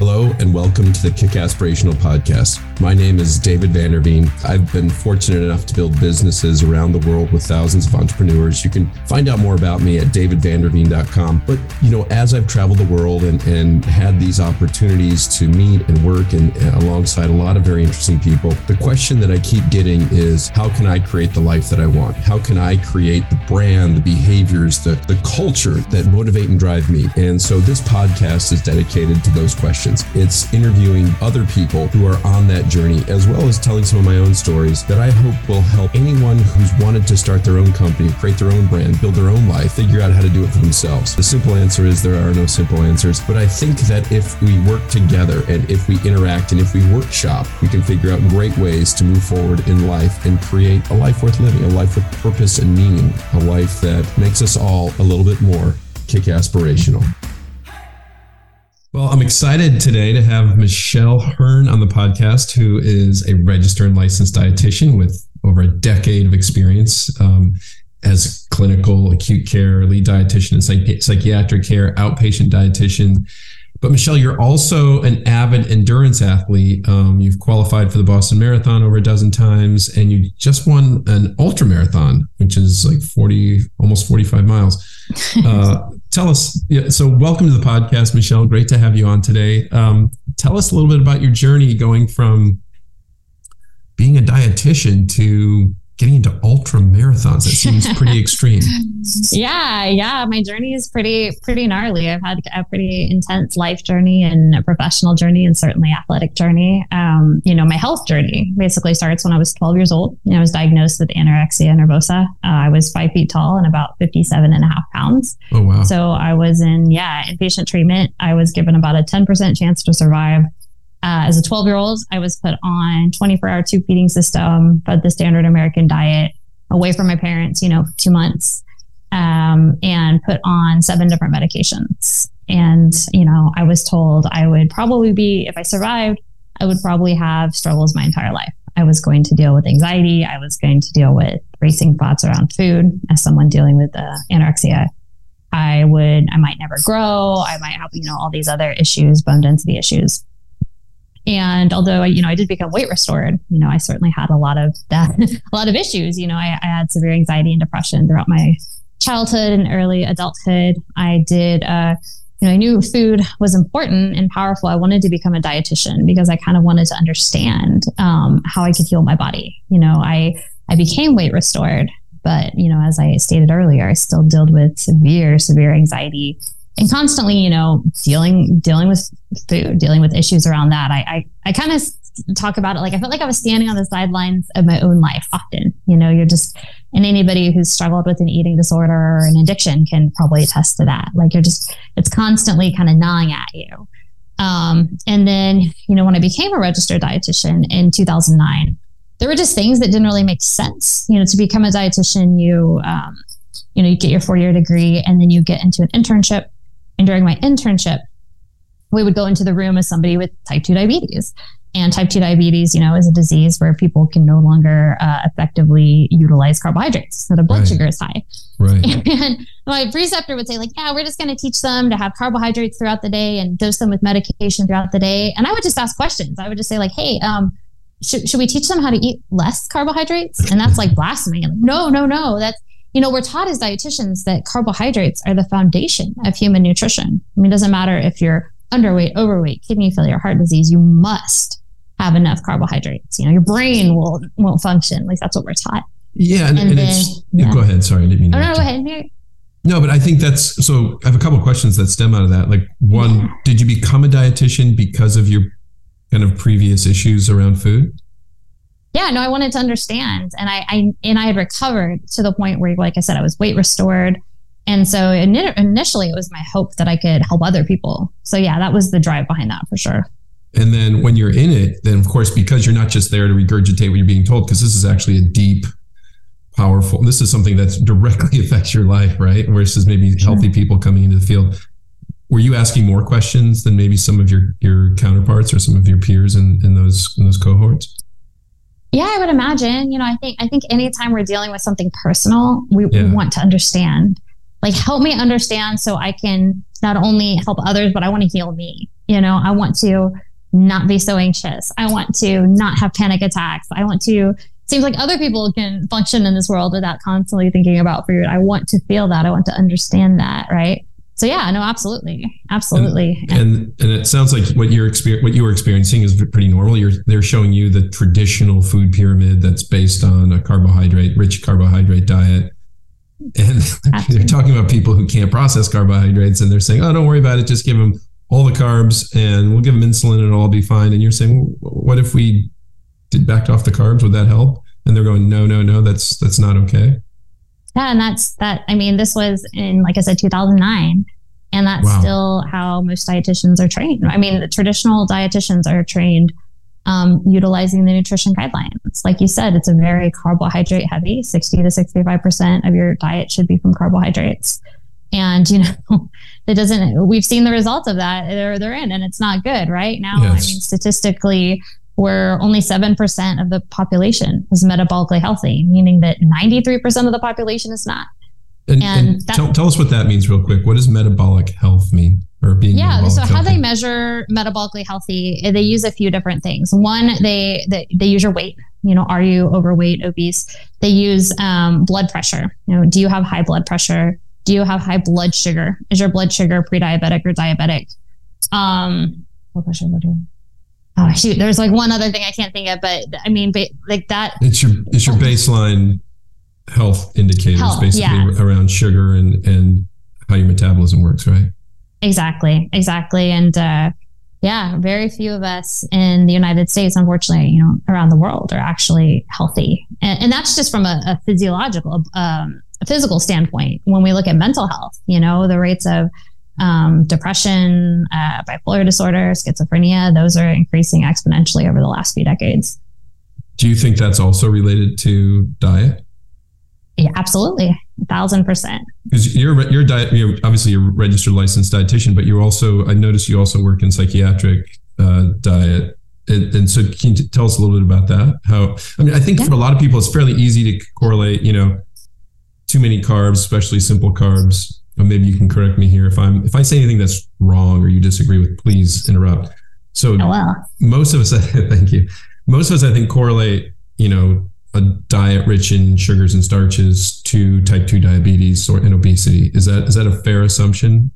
Hello and welcome to the Kickasspirational Podcast. My name is David Vanderveen. I've been fortunate enough to build businesses around the world with thousands of entrepreneurs. You can find out more about me at davidvanderveen.com. But, you know, as I've traveled the world and, and had these opportunities to meet and work and, and uh, alongside a lot of very interesting people, the question that I keep getting is how can I create the life that I want? How can I create the brand, the behaviors, the, the culture that motivate and drive me? And so this podcast is dedicated to those questions. It's interviewing other people who are on that journey, as well as telling some of my own stories that I hope will help anyone who's wanted to start their own company, create their own brand, build their own life, figure out how to do it for themselves. The simple answer is there are no simple answers, but I think that if we work together and if we interact and if we workshop, we can figure out great ways to move forward in life and create a life worth living, a life with purpose and meaning, a life that makes us all a little bit more kickasspirational. Well, I'm excited today to have Michelle Hurn on the podcast, who is a registered and licensed dietitian with over a decade of experience um, as clinical acute care lead dietitian and psych- psychiatric care outpatient dietitian. But Michelle, you're also an avid endurance athlete. Um, you've qualified for the Boston Marathon over a dozen times, and you just won an ultra marathon, which is like 40, almost 45 miles. Uh, tell us. Yeah, so, welcome to the podcast, Michelle. Great to have you on today. Um, tell us a little bit about your journey going from being a dietitian to getting into ultra marathons. That seems pretty extreme. Yeah, yeah. My journey is pretty pretty gnarly. I've had a pretty intense life journey and a professional journey and certainly athletic journey. Um, you know, my health journey basically starts when I was 12 years old. You know, I was diagnosed with anorexia nervosa. Uh, I was five feet tall and about 57 and a half pounds. Oh wow. So I was in, yeah, inpatient treatment. I was given about a 10% chance to survive uh, as a 12 year old, I was put on 24 hour tube feeding system, fed the standard American diet away from my parents, you know, two months, um, and put on seven different medications. And, you know, I was told I would probably be, if I survived, I would probably have struggles my entire life. I was going to deal with anxiety. I was going to deal with racing thoughts around food as someone dealing with uh, anorexia. I would, I might never grow. I might have, you know, all these other issues, bone density issues. And although you know I did become weight restored, you know I certainly had a lot of that, a lot of issues. You know I, I, had severe anxiety and depression throughout my childhood and early adulthood. I did, uh, you know, I knew food was important and powerful. I wanted to become a dietitian because I kind of wanted to understand um, how I could heal my body. You know, I I became weight restored, but you know, as I stated earlier, I still dealt with severe, severe anxiety and constantly, you know, dealing dealing with food, dealing with issues around that. I I, I kind of talk about it like I felt like I was standing on the sidelines of my own life often. You know, you're just and anybody who's struggled with an eating disorder or an addiction can probably attest to that. Like you're just it's constantly kind of gnawing at you. Um, and then, you know, when I became a registered dietitian in 2009, there were just things that didn't really make sense. You know, to become a dietitian, you um, you know, you get your four year degree and then you get into an internship and during my internship, we would go into the room as somebody with type 2 diabetes. And type 2 diabetes, you know, is a disease where people can no longer uh, effectively utilize carbohydrates. So the blood Right. sugar is high. Right. And my preceptor would say, like, yeah, we're just going to teach them to have carbohydrates throughout the day and dose them with medication throughout the day. And I would just ask questions. I would just say, like, hey, um, should, should we teach them how to eat less carbohydrates? And that's like blasphemy. Like, no, no, no. That's, you know, we're taught as dietitians that carbohydrates are the foundation of human nutrition. I mean, it doesn't matter if you're underweight, overweight, kidney failure, heart disease, you must have enough carbohydrates. You know, your brain will won't function. At least that's what we're taught. Yeah, and, And and then- it's yeah, yeah. go ahead. Sorry, I didn't mean to Oh no, go ahead. Mary. No, but I think that's so. I have a couple of questions that stem out of that. Like, one, did you become a dietitian because of your kind of previous issues around food? Yeah, no, I wanted to understand, and I, I and I had recovered to the point where, like I said, I was weight restored, and so ini- initially it was my hope that I could help other people. So yeah, that was the drive behind that for sure. And then when you're in it, then of course, because you're not just there to regurgitate what you're being told, because this is actually a deep, powerful, this is something that directly affects your life, right? Versus maybe Sure. healthy people coming into the field. Were you asking more questions than maybe some of your your counterparts or some of your peers in, in those in those cohorts? Yeah, I would imagine. You know, I think I think anytime we're dealing with something personal, we, we want to understand. Like, help me understand so I can not only help others, but I want to heal me. You know, I want to not be so anxious. I want to not have panic attacks. I want to seems like other people can function in this world without constantly thinking about food. I want to feel that. I want to understand that, right? So yeah, no, absolutely, absolutely. And and, and it sounds like what you're exper- what you were experiencing is pretty normal. You're they're showing you the traditional food pyramid that's based on a carbohydrate rich carbohydrate diet. And they're talking about people who can't process carbohydrates, and they're saying, "Oh, don't worry about it. Just give them all the carbs, and we'll give them insulin, and it'll all be fine." And you're saying, well, "What if we did backed off the carbs? Would that help?" And they're going, "No, no, no. That's that's not okay." Yeah, and that's that. I mean, this was in, like I said, 2009. And that's wow. still how most dietitians are trained. I mean, the traditional dietitians are trained um, utilizing the nutrition guidelines. Like you said, it's a very carbohydrate heavy, 60 to 65% of your diet should be from carbohydrates. And, you know, it doesn't, we've seen the results of that. They're, they're in and it's not good, right? Now, yes. I mean, statistically, where only 7% of the population is metabolically healthy, meaning that 93% of the population is not. And, and, and that, tell, tell us what that means real quick. What does metabolic health mean? Or being yeah, so how they measure metabolically healthy, they use a few different things. One, they they, they use your weight. You know, are you overweight, obese? They use um, blood pressure. You know, do you have high blood pressure? Do you have high blood sugar? Is your blood sugar pre-diabetic or diabetic? Um, blood pressure, blood sugar oh shoot, there's like one other thing I can't think of, but I mean, ba- like that. It's your it's your baseline health indicators, health, basically yeah. around sugar and and how your metabolism works, right? Exactly, exactly, and uh, yeah, very few of us in the United States, unfortunately, you know, around the world, are actually healthy, and, and that's just from a, a physiological, um, a physical standpoint. When we look at mental health, you know, the rates of um, depression, uh, bipolar disorder, schizophrenia, those are increasing exponentially over the last few decades. Do you think that's also related to diet? Yeah, absolutely, a thousand percent. Because you're your diet, you're obviously you're a registered licensed dietitian, but you also I noticed you also work in psychiatric uh, diet. And, and, so, can you tell us a little bit about that? How I mean, I think yeah. for a lot of people, it's fairly easy to correlate. You know, too many carbs, especially simple carbs, maybe you can correct me here if I'm if I say anything that's wrong or you disagree with, please interrupt. So oh, most of us, thank you. Most of us, I think, correlate, you know, a diet rich in sugars and starches to type two diabetes or and obesity. Is that is that a fair assumption?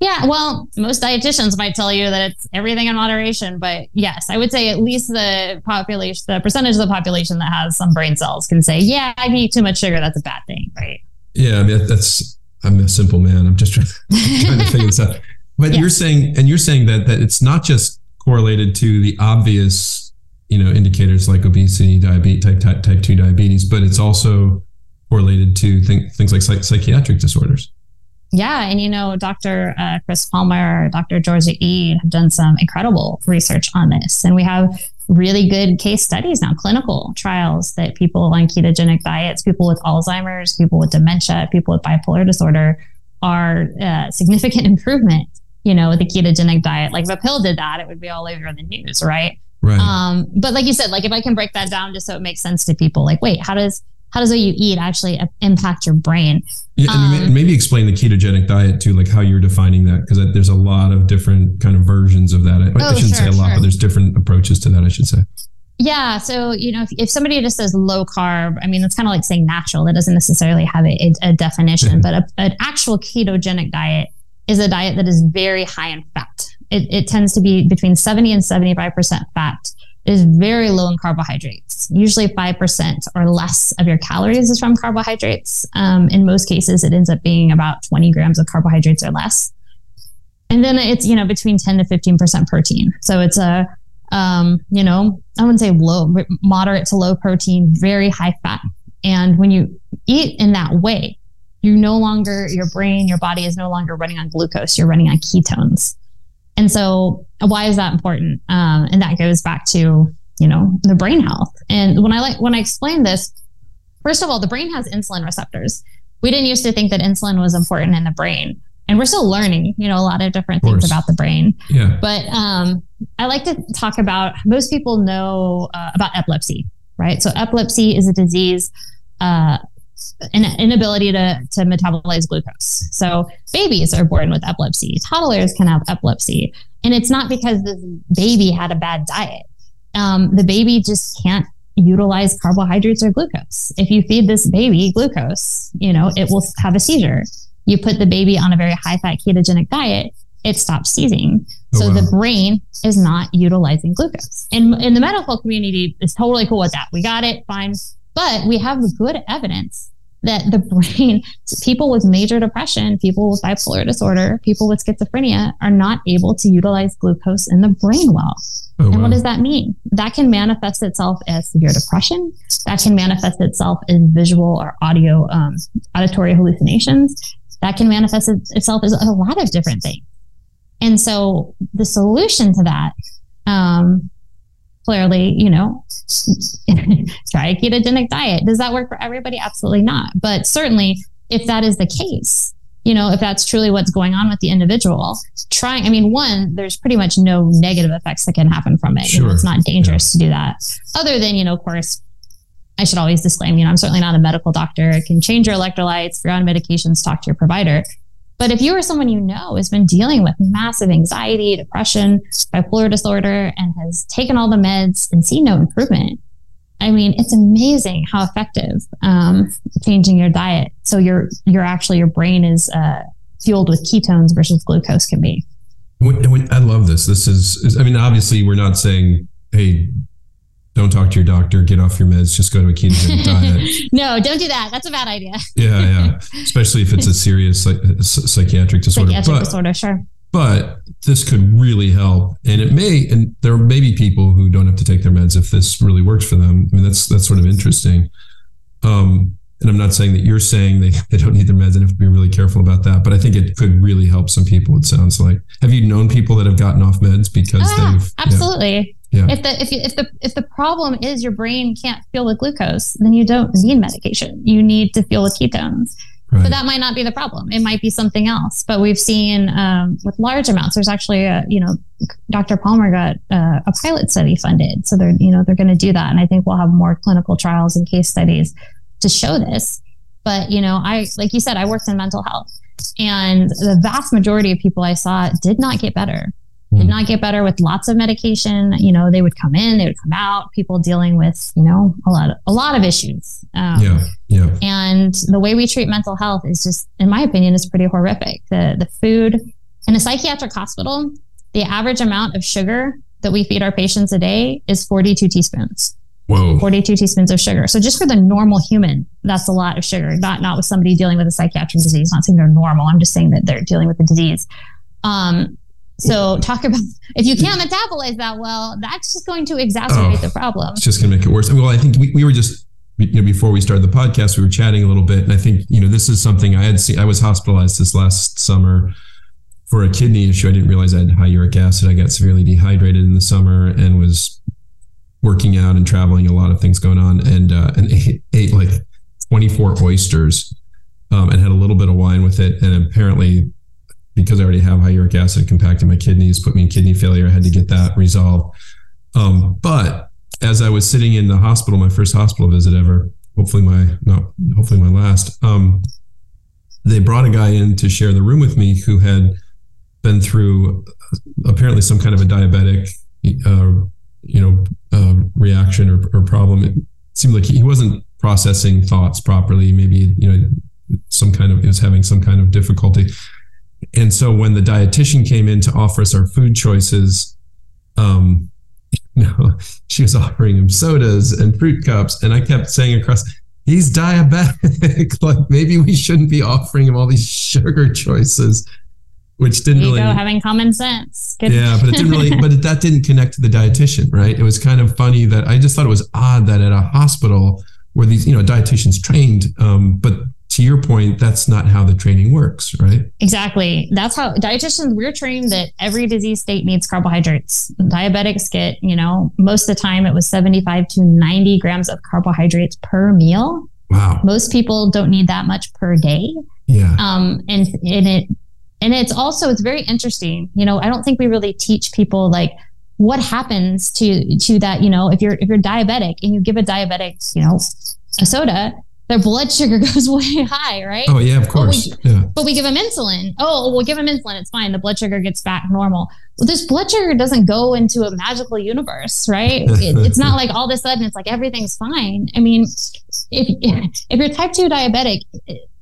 Yeah, well, most dietitians might tell you that it's everything in moderation, but yes, I would say at least the population, the percentage of the population that has some brain cells can say, yeah, I eat too much sugar, that's a bad thing, right? Yeah, I mean that's I'm a simple man. I'm just trying, trying to figure this out. But yeah. you're saying, and you're saying that that it's not just correlated to the obvious, you know, indicators like obesity, diabetes, type type, type two diabetes, but it's also correlated to th- things like psych- psychiatric disorders. Yeah, and you know, Dr. Uh, Chris Palmer, Dr. Georgia Ede have done some incredible research on this, and we have really good case studies now, clinical trials that people on ketogenic diets, people with Alzheimer's, people with dementia, people with bipolar disorder are uh, significant improvement, you know, with the ketogenic diet. Like if a pill did that, it would be all over the news, right? Right. Um, but like you said, like if I can break that down just so it makes sense to people, like, wait, how does how does what you eat actually impact your brain? Yeah, and um, maybe explain the ketogenic diet too, like how you're defining that, because there's a lot of different kind of versions of that. I, oh, I shouldn't sure, say a lot, sure. but there's different approaches to that. I should say. Yeah. So, you know, if, if somebody just says low carb, I mean, that's kind of like saying natural. That doesn't necessarily have a, a definition, but a, an actual ketogenic diet is a diet that is very high in fat. It, it tends to be between 70 and 75% fat is very low in carbohydrates. Usually 5% or less of your calories is from carbohydrates. Um, in most cases, it ends up being about 20 grams of carbohydrates or less. And then it's, you know, between 10 to 15% protein. So it's a, um, you know, I wouldn't say low, moderate to low protein, very high fat. And when you eat in that way, you no longer, your brain, your body is no longer running on glucose, you're running on ketones. And so, why is that important? Um, and that goes back to you know the brain health. And when I like when I explain this, first of all, the brain has insulin receptors. We didn't used to think that insulin was important in the brain, and we're still learning, you know, a lot of different of things about the brain. Yeah. But um, I like to talk about. Most people know uh, about epilepsy, right? So epilepsy is a disease uh, an inability to, to metabolize glucose. So babies are born with epilepsy. Toddlers can have epilepsy. And it's not because this baby had a bad diet. Um, the baby just can't utilize carbohydrates or glucose. If you feed this baby glucose, you know, it will have a seizure. You put the baby on a very high fat ketogenic diet, it stops seizing. Oh, so wow. the brain is not utilizing glucose. And in the medical community is totally cool with that. We got it, fine. But we have good evidence that the brain, people with major depression, people with bipolar disorder, people with schizophrenia are not able to utilize glucose in the brain well. Oh, and wow. what does that mean? That can manifest itself as severe depression. That can manifest itself as visual or audio, um, auditory hallucinations. That can manifest itself as a lot of different things. And so the solution to that, um, clearly, you know, try a ketogenic diet. Does that work for everybody? Absolutely not. But certainly, if that is the case, you know, if that's truly what's going on with the individual, trying, I mean, one, there's pretty much no negative effects that can happen from it. Sure. You know, it's not dangerous yeah. to do that. Other than, you know, of course, I should always disclaim, you know, I'm certainly not a medical doctor. It can change your electrolytes. If you're on medications, talk to your provider. But if you are someone you know has been dealing with massive anxiety, depression, bipolar disorder, and has taken all the meds and seen no improvement, I mean, it's amazing how effective um, changing your diet. So your your actually your brain is uh, fueled with ketones versus glucose can be. I love this. This is, is, I mean, obviously, we're not saying, hey, don't talk to your doctor, get off your meds, just go to a ketogenic diet. no, don't do that. That's a bad idea. yeah, yeah. Especially if it's a serious like, psychiatric disorder. Psychiatric but, disorder, sure. But this could really help. And it may, and there may be people who don't have to take their meds if this really works for them. I mean, that's that's sort of interesting. Um, and I'm not saying that you're saying they, they don't need their meds and have to be really careful about that, but I think it could really help some people. It sounds like. Have you known people that have gotten off meds because ah, they've absolutely? Yeah. If the if you, if the if the problem is your brain can't feel the glucose, then you don't need medication. You need to feel the ketones. Right. But that might not be the problem. It might be something else. But we've seen um, with large amounts. There's actually a you know, Dr. Palmer got uh, a pilot study funded, so they're you know they're going to do that, and I think we'll have more clinical trials and case studies to show this. But you know, I like you said, I worked in mental health, and the vast majority of people I saw did not get better did not get better with lots of medication. You know, they would come in, they would come out. People dealing with, you know, a lot, of, a lot of issues. Um, yeah, yeah. And the way we treat mental health is just, in my opinion, is pretty horrific. The the food in a psychiatric hospital, the average amount of sugar that we feed our patients a day is 42 teaspoons. Whoa. 42 teaspoons of sugar. So just for the normal human, that's a lot of sugar. Not not with somebody dealing with a psychiatric disease. Not saying they're normal. I'm just saying that they're dealing with a disease. Um, so talk about if you can't metabolize that well, that's just going to exacerbate oh, the problem. It's just going to make it worse. Well, I think we, we were just you know before we started the podcast, we were chatting a little bit, and I think you know this is something I had seen. I was hospitalized this last summer for a kidney issue. I didn't realize I had high uric acid. I got severely dehydrated in the summer and was working out and traveling, a lot of things going on, and uh, and ate, ate like 24 oysters um, and had a little bit of wine with it, and apparently because I already have high uric acid compacting my kidneys, put me in kidney failure. I had to get that resolved. Um, but as I was sitting in the hospital, my first hospital visit ever, hopefully my not hopefully my last, um, they brought a guy in to share the room with me who had been through apparently some kind of a diabetic, uh, you know, uh, reaction or, or, problem. It seemed like he wasn't processing thoughts properly. Maybe you know some kind of he was having some kind of difficulty and so when the dietitian came in to offer us our food choices, um, you know, she was offering him sodas and fruit cups, and I kept saying across, he's diabetic. like maybe we shouldn't be offering him all these sugar choices, which didn't really go, having common sense. Good. Yeah, but it didn't really, but that didn't connect to the dietitian, right? It was kind of funny that I just thought it was odd that at a hospital where these, you know, dietitians trained, um, but to your point, that's not how the training works, right? Exactly. That's how dietitians, we're trained that every disease state needs carbohydrates. Diabetics get, you know, most of the time it was 75 to 90 grams of carbohydrates per meal. Wow. Most people don't need that much per day. Yeah. Um, and, and it, and it's also, it's very interesting. You know, I don't think we really teach people like, what happens to to that you know if you're if you're diabetic and you give a diabetic you know a soda their blood sugar goes way high, right? Oh yeah, of course. But we, yeah. but we give them insulin. Oh, we'll give them insulin. It's fine. The blood sugar gets back normal. Well, this blood sugar doesn't go into a magical universe, right? It, it's not like all of a sudden it's like everything's fine. I mean, if if you're type two diabetic,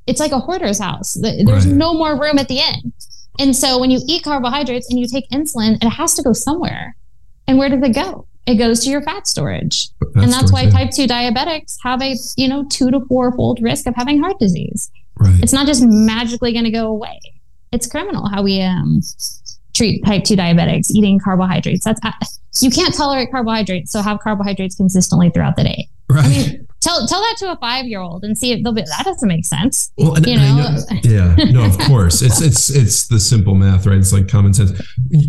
it's like a hoarder's house. There's right. no more room at the end. And so when you eat carbohydrates and you take insulin, it has to go somewhere. And where does it go? It goes to your fat storage. And that's why type 2 diabetics have a, you know, 2 to 4 fold risk of having heart disease. Right. It's not just magically going to go away. It's criminal how we um, treat type 2 diabetics eating carbohydrates. That's uh, you can't tolerate carbohydrates, so have carbohydrates consistently throughout the day. Right. I mean, tell tell that to a five year old and see if they'll be that doesn't make sense. Well, and, you know? know? yeah, no, of course, it's it's it's the simple math, right? It's like common sense.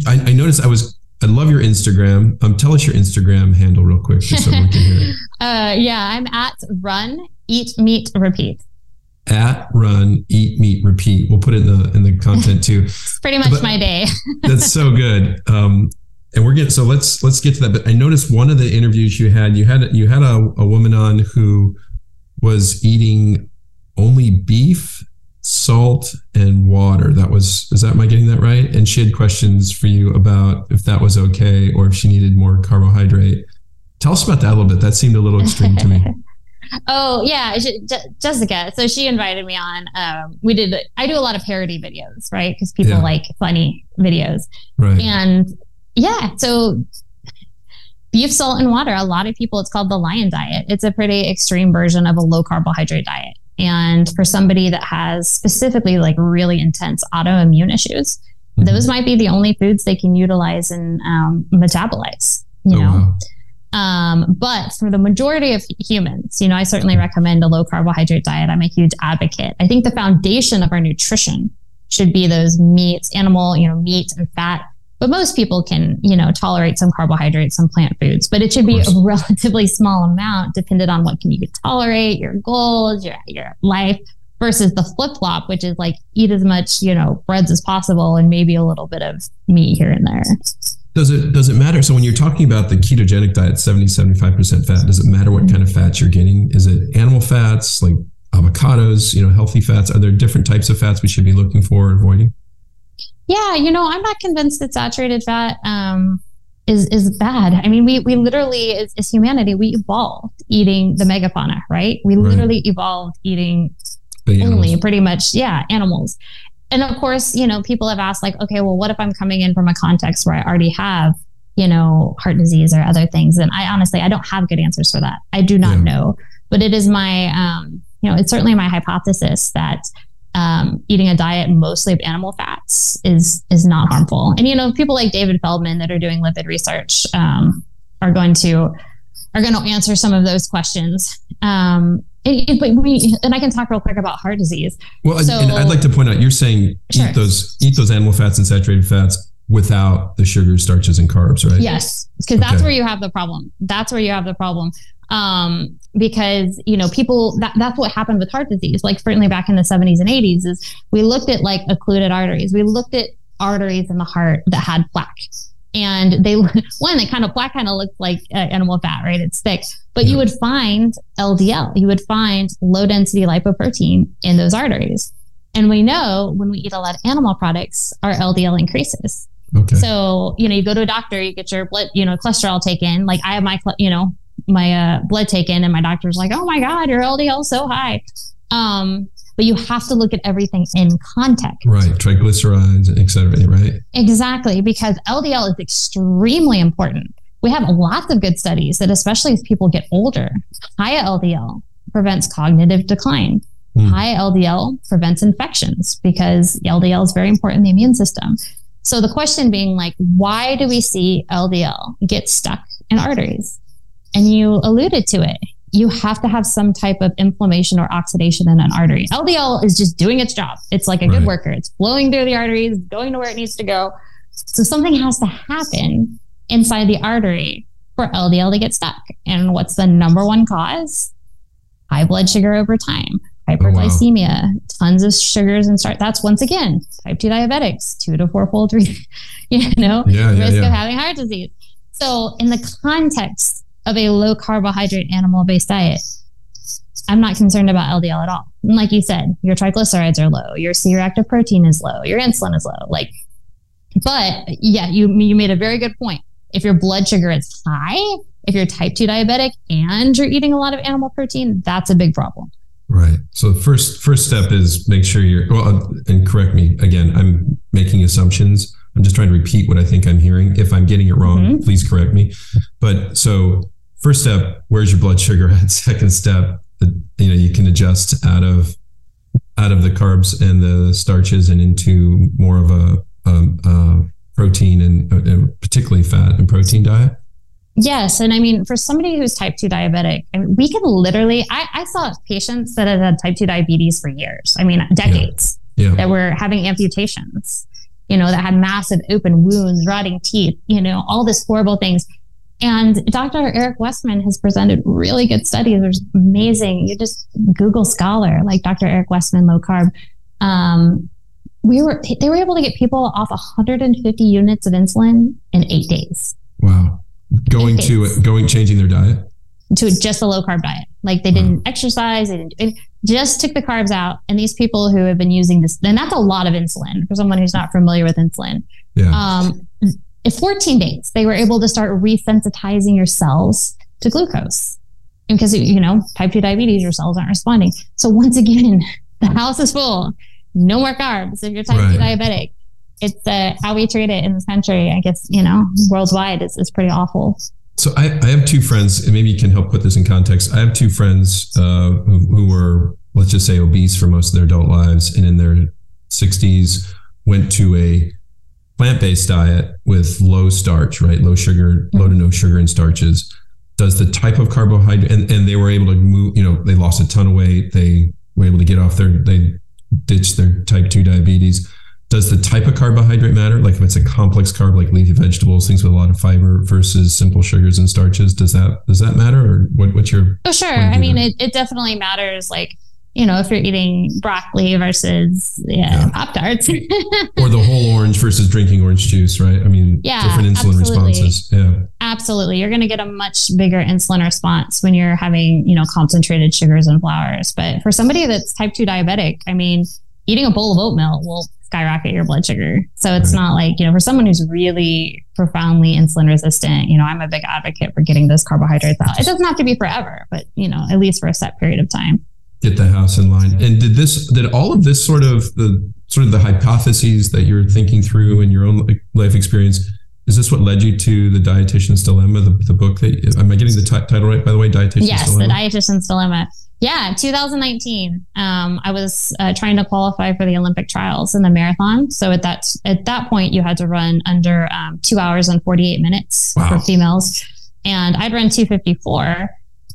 I, I noticed I was. I love your Instagram. Um, tell us your Instagram handle real quick, just so we can hear it. Uh, yeah, I'm at Run Eat Meat Repeat at run eat meat repeat we'll put it in the in the content too it's pretty much but my day that's so good um and we're getting so let's let's get to that. But I noticed one of the interviews you had, you had you had a, a woman on who was eating only beef, salt, and water. That was is that am I getting that right? And she had questions for you about if that was okay or if she needed more carbohydrate. Tell us about that a little bit. That seemed a little extreme to me. Oh yeah, Jessica. So she invited me on. Um, we did. I do a lot of parody videos, right? Because people yeah. like funny videos. Right. And yeah. So beef, salt, and water. A lot of people, it's called the lion diet. It's a pretty extreme version of a low carbohydrate diet. And for somebody that has specifically like really intense autoimmune issues, mm-hmm. those might be the only foods they can utilize and um, metabolize, you oh, know? Wow. Um, but for the majority of humans, you know, I certainly recommend a low carbohydrate diet. I'm a huge advocate. I think the foundation of our nutrition should be those meats, animal, you know, meat and fat but most people can, you know, tolerate some carbohydrates, some plant foods, but it should be a relatively small amount dependent on what can you tolerate, your goals, your, your life versus the flip flop, which is like eat as much, you know, breads as possible and maybe a little bit of meat here and there. Does it does it matter? So when you're talking about the ketogenic diet, 70, 75% fat, does it matter what kind of fats you're getting? Is it animal fats like avocados, you know, healthy fats? Are there different types of fats we should be looking for or avoiding? Yeah, you know, I'm not convinced that saturated fat um, is is bad. I mean, we we literally as, as humanity we evolved eating the megafauna, right? We right. literally evolved eating only pretty much yeah animals. And of course, you know, people have asked like, okay, well, what if I'm coming in from a context where I already have you know heart disease or other things? And I honestly I don't have good answers for that. I do not yeah. know, but it is my um, you know it's certainly my hypothesis that um, eating a diet mostly of animal fats is is not harmful. And you know, people like David Feldman that are doing lipid research um, are going to are going to answer some of those questions. Um, and, but we and I can talk real quick about heart disease. Well, so, and I'd like to point out you're saying sure. eat those eat those animal fats and saturated fats without the sugars, starches, and carbs, right? Yes, because okay. that's where you have the problem. That's where you have the problem um, because you know people that, that's what happened with heart disease. Like certainly back in the 70s and 80s is we looked at like occluded arteries. We looked at arteries in the heart that had plaque. And they one they kind of plaque kind of looks like uh, animal fat right? It's thick. But yeah. you would find ldl you would find low density lipoprotein in those arteries. And we know when we eat a lot of animal products our ldl increases. Okay. So, you know, you go to a doctor, you get your blood, you know, cholesterol taken. Like I have my, you know, my uh, blood taken, and my doctor's like, "Oh my God, your LDL so high." Um, but you have to look at everything in context. Right, triglycerides, et cetera, right? Exactly, because LDL is extremely important. We have lots of good studies that, especially as people get older, high LDL prevents cognitive decline. Mm. High LDL prevents infections because LDL is very important in the immune system. So the question being like, why do we see LDL get stuck in arteries? And you alluded to it. You have to have some type of inflammation or oxidation in an artery. LDL is just doing its job. It's like a right. good worker. It's flowing through the arteries, going to where it needs to go. So something has to happen inside the artery for LDL to get stuck. And what's the number one cause? High blood sugar over time, hyperglycemia, oh, wow. tons of sugars and start. That's once again type 2 diabetics, two to four fold, you know, yeah, risk yeah, yeah. of having heart disease. So, in the context of a low carbohydrate animal based diet, I'm not concerned about LDL at all. And like you said, your triglycerides are low, your C-reactive protein is low, your insulin is low. Like, but yeah, you you made a very good point. If your blood sugar is high, if you're type 2 diabetic and you're eating a lot of animal protein, that's a big problem. Right. So first first step is make sure you're well and correct me again. I'm making assumptions. I'm just trying to repeat what I think I'm hearing. If I'm getting it wrong, mm-hmm. please correct me. But so first step, where's your blood sugar at? Second step, you know, you can adjust out of out of the carbs and the starches and into more of a, a, a protein and, particularly fat and protein diet. Yes. And I mean, for somebody who's type 2 diabetic, I mean, we can literally, I, I, saw patients that had had type 2 diabetes for years, I mean, decades, yeah. Yeah. that were having amputations, you know, that had massive open wounds, rotting teeth, you know, all this horrible things. And Dr. Eric Westman has presented really good studies. There's amazing. You just Google Scholar, like Dr. Eric Westman, low carb. Um, we were they were able to get people off 150 units of insulin in eight days. Wow going to going changing their diet to just a low carb diet. Like they didn't exercise, they didn't it just took the carbs out. And these people who have been using this, and that's a lot of insulin for someone who's not familiar with insulin. Yeah. Um, in 14 days, they were able to start resensitizing your cells to glucose. because you know, type 2 diabetes, your cells aren't responding. So once again, the house is full. No more carbs if you're type right. 2 diabetic it's uh, how we treat it in this country. I guess you know worldwide is is pretty awful. So I, I have two friends, and maybe you can help put this in context. I have two friends uh, who, who were, let's just say, obese for most of their adult lives, and in their 60s went to a plant-based diet with low starch, right, low sugar, mm-hmm. low to no sugar and starches. Does the type of carbohydrate, and, and they were able to move, you know, they lost a ton of weight. They were able to get off their, they ditched their type two diabetes does the type of carbohydrate matter? Like if it's a complex carb, like leafy vegetables, things with a lot of fiber versus simple sugars and starches, does that does that matter, or what, what's your? Oh, sure. I mean, it, it definitely matters. Like you know, if you're eating broccoli versus yeah, yeah. Pop Tarts. or the whole orange versus drinking orange juice, right? I mean, yeah, different insulin absolutely. responses. Yeah. Absolutely. You're going to get a much bigger insulin response when you're having, you know, concentrated sugars and flours. But for somebody that's type 2 diabetic, I mean, eating a bowl of oatmeal will skyrocket your blood sugar. So it's not like, you know, for someone who's really profoundly insulin resistant, you know, I'm a big advocate for getting those carbohydrates out. It doesn't have to be forever, but, you know, at least for a set period of time. Get the house in line. And did this, did all of this sort of the, sort of the hypotheses that you're thinking through in your own life experience, is this what led you to the dietitian's dilemma, the, the book that, am I getting the t- title right, by the way? Dietitian's yes, dilemma? the dietitian's dilemma. Yeah, 2019. Um, I was uh, trying to qualify for the Olympic trials in the marathon. So at that at that point, you had to run under um, two hours and 48 minutes wow. for females, and I'd run 254.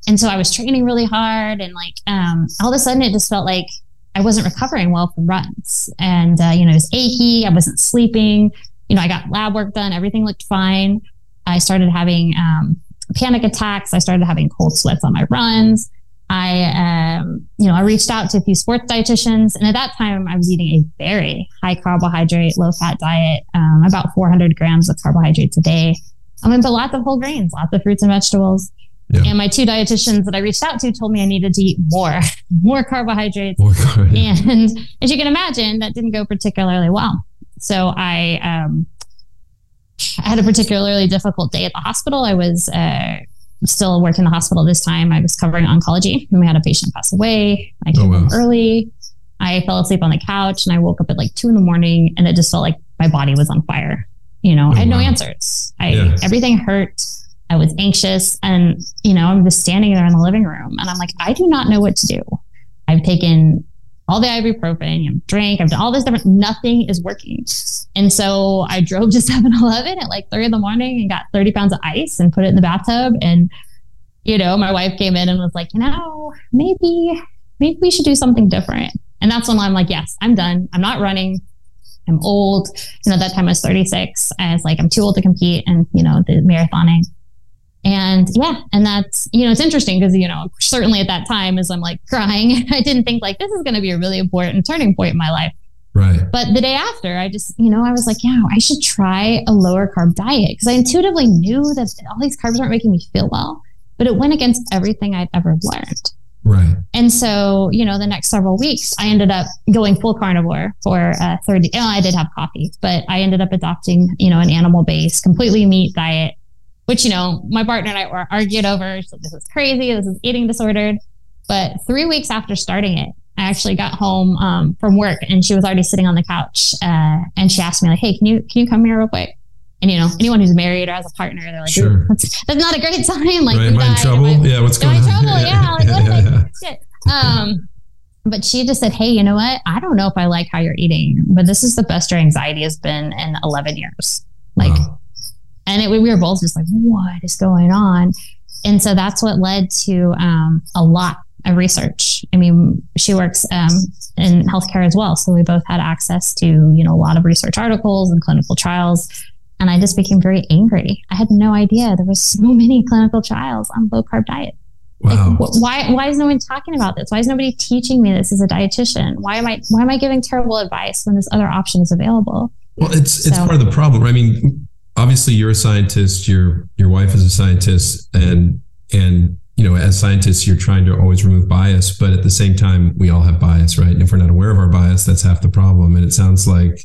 And so I was training really hard, and like um, all of a sudden, it just felt like I wasn't recovering well from runs, and uh, you know, it was achy. I wasn't sleeping. You know, I got lab work done. Everything looked fine. I started having um, panic attacks. I started having cold sweats on my runs. I, um, you know, I reached out to a few sports dietitians, and at that time, I was eating a very high carbohydrate, low fat diet, um, about 400 grams of carbohydrates a day. I mean, but lots of whole grains, lots of fruits and vegetables. Yeah. And my two dietitians that I reached out to told me I needed to eat more, more carbohydrates. More carbohydrates. And as you can imagine, that didn't go particularly well. So I, um, I had a particularly difficult day at the hospital. I was uh, still working in the hospital this time. I was covering oncology and we had a patient pass away. I came oh, wow. home early. I fell asleep on the couch and I woke up at like two in the morning and it just felt like my body was on fire. You know, oh, I had wow. no answers. I yeah. everything hurt. I was anxious and you know, I'm just standing there in the living room and I'm like, I do not know what to do. I've taken all the ibuprofen, know, drank, I've done all this different, nothing is working. And so I drove to 7 Eleven at like three in the morning and got 30 pounds of ice and put it in the bathtub. And, you know, my wife came in and was like, you know, maybe, maybe we should do something different. And that's when I'm like, yes, I'm done. I'm not running. I'm old. You know, at that time I was 36. I was like, I'm too old to compete and, you know, the marathoning. And yeah, and that's, you know, it's interesting because, you know, certainly at that time as I'm like crying, I didn't think like this is going to be a really important turning point in my life. Right. But the day after, I just, you know, I was like, yeah, I should try a lower carb diet because I intuitively knew that all these carbs aren't making me feel well, but it went against everything I'd ever learned. Right. And so, you know, the next several weeks, I ended up going full carnivore for uh, 30. Oh, I did have coffee, but I ended up adopting, you know, an animal based, completely meat diet, which, you know, my partner and I were argued over. So this is crazy. This is eating disordered. But three weeks after starting it, I actually got home um, from work and she was already sitting on the couch. Uh, and she asked me like, Hey, can you, can you come here real quick? And you know, anyone who's married or has a partner, they're like, sure. that's, that's not a great sign. Like, right, am I in trouble? I, yeah, what's going on? Am I in trouble? Yeah, like, what yeah, yeah, Shit. Um, but she just said, Hey, you know what? I don't know if I like how you're eating, but this is the best your anxiety has been in 11 years. Like, wow. And it, we were both just like, What is going on? And so that's what led to um, a lot of research. I mean, she works um, in healthcare as well. So we both had access to, you know, a lot of research articles and clinical trials and I just became very angry. I had no idea there was so many clinical trials on low carb diet. Wow. Like, why why is no one talking about this? Why is nobody teaching me this as a dietitian? Why am I why am I giving terrible advice when this other option is available? Well, it's it's so, part of the problem. I mean, obviously you're a scientist, your your wife is a scientist and and you know, as scientists, you're trying to always remove bias, but at the same time, we all have bias, right? And if we're not aware of our bias, that's half the problem. And it sounds like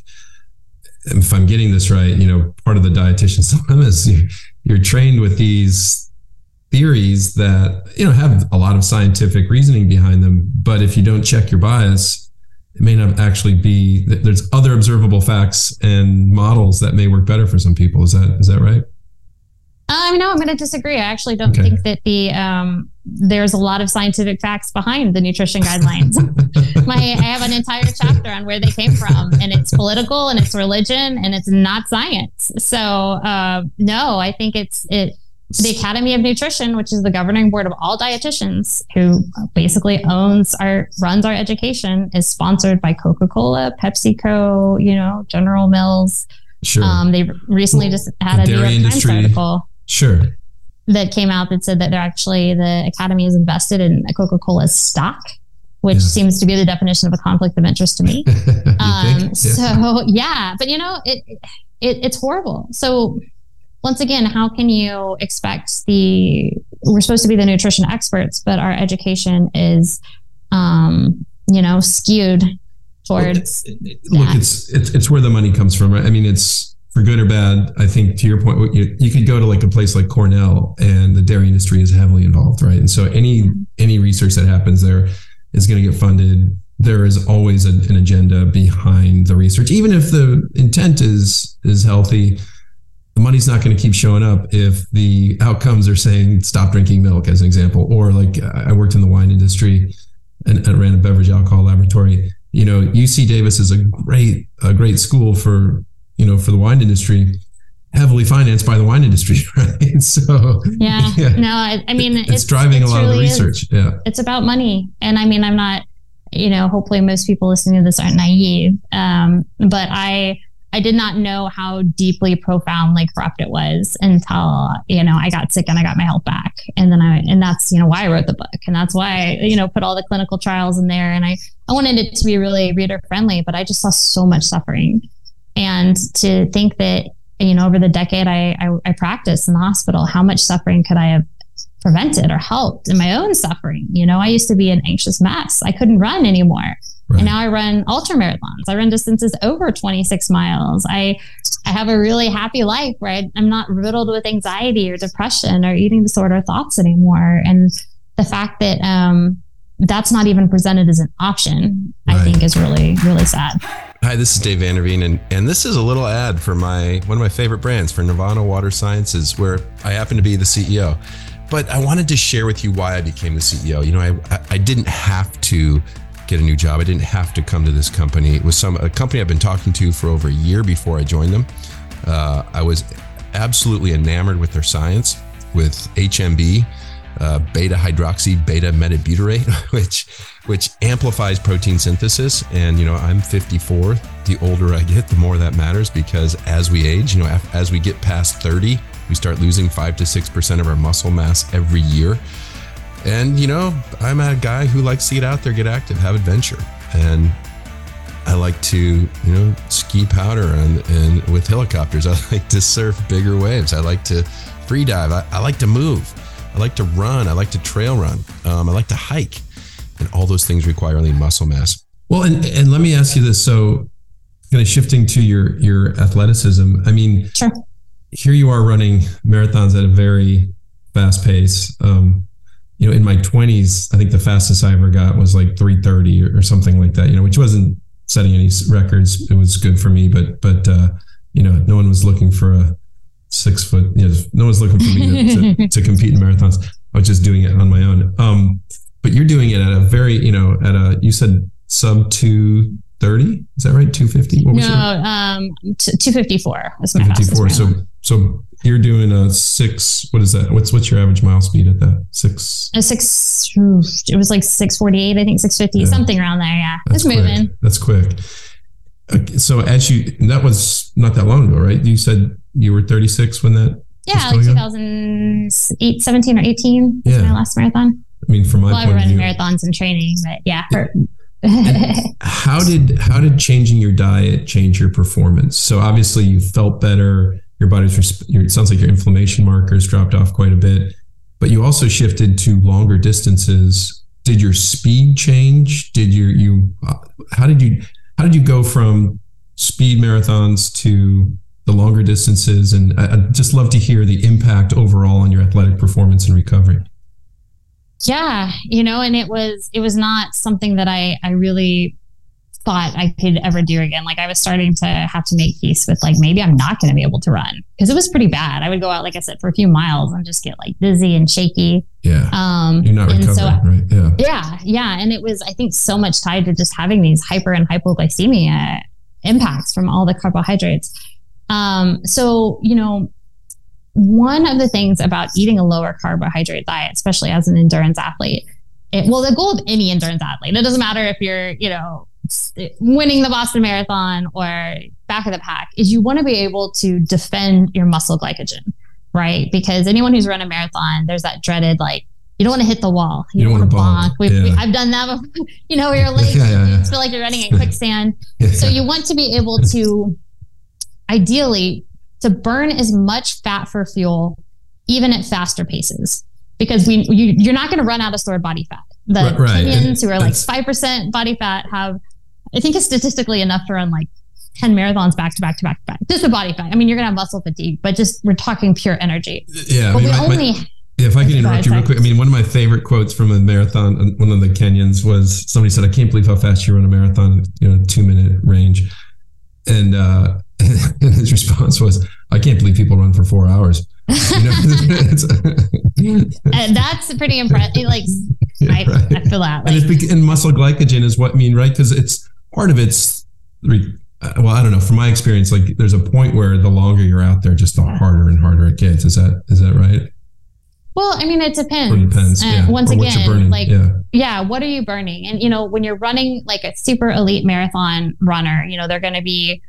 if I'm getting this right, you know, part of the dietitian's dilemma is you're trained with these theories that you know have a lot of scientific reasoning behind them, but if you don't check your bias, it may not actually be. There's other observable facts and models that may work better for some people. Is that is that right? Um, no, I'm going to disagree. I actually don't okay. think that the um, there's a lot of scientific facts behind the nutrition guidelines. My, I have an entire chapter on where they came from, and it's political, and it's religion, and it's not science. So, uh, no, I think it's it. The Academy of Nutrition, which is the governing board of all dietitians, who basically owns our runs our education, is sponsored by Coca Cola, PepsiCo, you know, General Mills. Sure. Um, they recently just had the a New York industry. Times article Sure. That came out that said that they're actually the Academy is invested in Coca Cola's stock, which yeah. seems to be the definition of a conflict of interest to me. um, yeah. So yeah, but you know it, it it's horrible. So once again, how can you expect the we're supposed to be the nutrition experts, but our education is um, you know skewed towards look, it's, it's it's where the money comes from, right? I mean, it's for good or bad, I think to your point, you, you could go to like a place like Cornell and the dairy industry is heavily involved, right? And so any any research that happens there is going to get funded. There is always a, an agenda behind the research, even if the intent is is healthy. The money's not going to keep showing up if the outcomes are saying stop drinking milk, as an example, or like I worked in the wine industry and, and ran a beverage alcohol laboratory. You know, UC Davis is a great a great school for you know, for the wine industry, heavily financed by the wine industry, right? So yeah, yeah. no, I, I mean, it's, it's driving it a lot of the research. Is. Yeah, it's about money, and I mean, I'm not, you know, hopefully most people listening to this aren't naive, um, but I. I did not know how deeply profoundly corrupt it was until you know I got sick and I got my health back, and then I and that's you know why I wrote the book, and that's why I you know put all the clinical trials in there, and I I wanted it to be really reader friendly, but I just saw so much suffering, and to think that, you know, over the decade I, I, I practiced in the hospital, how much suffering could I have prevented or helped in my own suffering? You know, I used to be an anxious mess. I couldn't run anymore. Right. And now I run ultra marathons. I run distances over 26 miles. I I have a really happy life where I, am not riddled with anxiety or depression or eating disorder thoughts anymore. And the fact that um, that's not even presented as an option, right. I think is really, really sad. Hi, this is Dave Vanderveen, and, and this is a little ad for my one of my favorite brands for Nirvana Water Sciences, where I happen to be the CEO. But I wanted to share with you why I became the CEO. You know, I I didn't have to get a new job. I didn't have to come to this company. It was some a company I've been talking to for over a year before I joined them. Uh, I was absolutely enamored with their science, with HMB, uh, beta hydroxy beta methylbutyrate, which which amplifies protein synthesis. And you know, I'm 54. The older I get, the more that matters because as we age, you know, as we get past 30, we start losing five to six percent of our muscle mass every year. And you know, I'm a guy who likes to get out there, get active, have adventure, and I like to, you know, ski powder and, and with helicopters. I like to surf bigger waves. I like to free dive. I, I like to move. I like to run. I like to trail run. Um, I like to hike. And all those things require only muscle mass. Well, and, and let me ask you this. So kind of shifting to your your athleticism. I mean, sure. here you are running marathons at a very fast pace. Um, you know, in my twenties, I think the fastest I ever got was like 330 or, or something like that, you know, which wasn't setting any records. It was good for me, but, but, uh, you know, no one was looking for a six foot, you know, no one's looking for me to, to, to compete in marathons. I was just doing it on my own. Um, but you're doing it at a very, you know, at a, you said sub 230, is that right? 250? no, um, 254 was my 254. So, so you're doing a six. What is that? What's what's your average mile speed at that? Six. A six. It was like six forty eight. I think six fifty, yeah. something around there. Yeah, That's it's moving. Quick. That's quick. So as you, that was not that long ago, right? You said you were 36 when that. Yeah, like 2008, 17 or 18 yeah. my last marathon. I mean, from my well, point I run marathons and training, but yeah. How did how did changing your diet change your performance? So obviously you felt better your body's your, it sounds like your inflammation markers dropped off quite a bit but you also shifted to longer distances. Did your speed change? Did your you uh, how did you how did you go from speed marathons to the longer distances? And I, i'd just love to hear the impact overall on your athletic performance and recovery yeah you know and it was it was not something that i i really thought I could ever do again. Like I was starting to have to make peace with like maybe I'm not going to be able to run because it was pretty bad. I would go out, like I said, for a few miles and just get like dizzy and shaky. Yeah. Um, You're not recovering, so, right? Yeah. Yeah. Yeah. And it was, I think, so much tied to just having these hyper and hypoglycemia impacts from all the carbohydrates. Um, so, you know, one of the things about eating a lower carbohydrate diet, especially as an endurance athlete, it, well, the goal of any endurance athlete, it doesn't matter if you're, you know, winning the Boston Marathon or back of the pack is you want to be able to defend your muscle glycogen, right? Because anyone who's run a marathon, there's that dreaded like you don't want to hit the wall. You, you don't, want to bonk. bonk. Yeah. We, I've done that before. You know, you're late. yeah, yeah, you feel like you're running in quicksand. So you want to be able to, ideally, to burn as much fat for fuel, even at faster paces, because we you, you're not going to run out of stored body fat. The right. Kenyans who are like five percent body fat have I think it's statistically enough to run like 10 marathons back to back to back to back. Just the body fat. I mean, you're going to have muscle fatigue, but just we're talking pure energy. Yeah. But I mean, we my, only. My, yeah, if I can interrupt you real quick, I mean, one of my favorite quotes from a marathon, uh, one of the Kenyans was somebody said, I can't believe how fast you run a marathon, you know, two minute range. And, uh, and his response was, I can't believe people run for four hours. You know, and that's pretty impressive. Like, yeah, I, right. I, feel that. Like, and, it's, and muscle glycogen is what I mean, right? Because it's part of it's uh, well, I don't know. From my experience, like there's a point where the longer you're out there, just the harder and harder it gets. Is that is that right? Well, I mean, it depends. It depends. Yeah. once or again, like yeah. yeah, what are you burning? And you know, when you're running like a super elite marathon runner, you know, they're going to be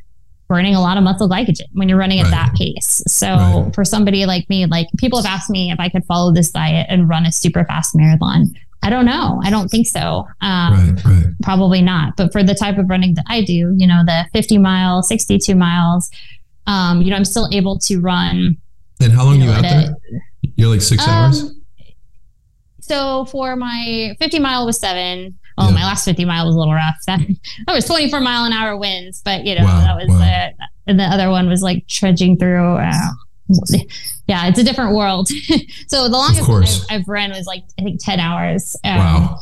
burning a lot of muscle glycogen when you're running at right. that pace. So right. for somebody like me, like people have asked me if I could follow this diet and run a super fast marathon. I don't know. I don't think so. Um, right, right. Probably not. But for the type of running that I do, you know, the 50 miles, 62 miles, um, you know, I'm still able to run. And how long you, know, you out there? You're like six um, hours? So for my 50 mile was seven. Oh, yeah. my last 50 mile was a little rough. That, that was 24 mile an hour winds, but you know, wow, that was, wow. uh, and the other one was like trudging through, uh, yeah, it's a different world. so the longest I've, I've, run was like I think ten hours. Um, wow.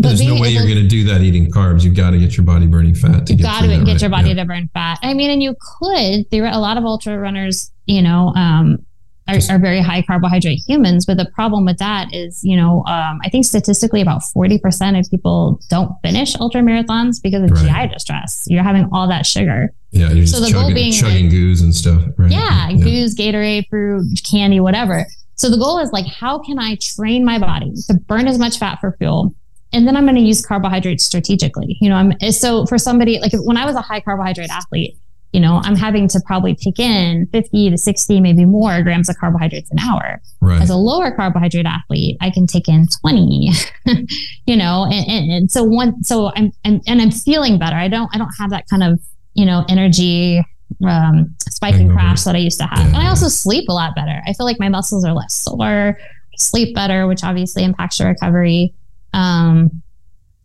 There's no way you're going to do that eating carbs. You've got to get your body burning fat. To you got to get right. your body yeah. to burn fat. I mean, and you could. There are a lot of ultra runners, you know, um, are, are, very high carbohydrate humans. But the problem with that is, you know, um, I think statistically about 40% of people don't finish ultra marathons because of right. GI distress. You're having all that sugar. Yeah, you're so the chugging, goal being chugging goos and stuff, right? Yeah, yeah, goos, Gatorade, fruit, candy, whatever. So the goal is like, how can I train my body to burn as much fat for fuel? And then I'm going to use carbohydrates strategically. You know, I'm so for somebody like when I was a high carbohydrate athlete, you know, I'm having to probably take in 50 to 60, maybe more grams of carbohydrates an hour. Right. As a lower carbohydrate athlete, I can take in 20, you know, and, and, and, so one, so I'm, I'm, and I'm feeling better. I don't, I don't have that kind of, you know, energy, um, spike and crash that I used to have. Yeah, and I also sleep a lot better. I feel like my muscles are less sore, sleep better, which obviously impacts your recovery. Um,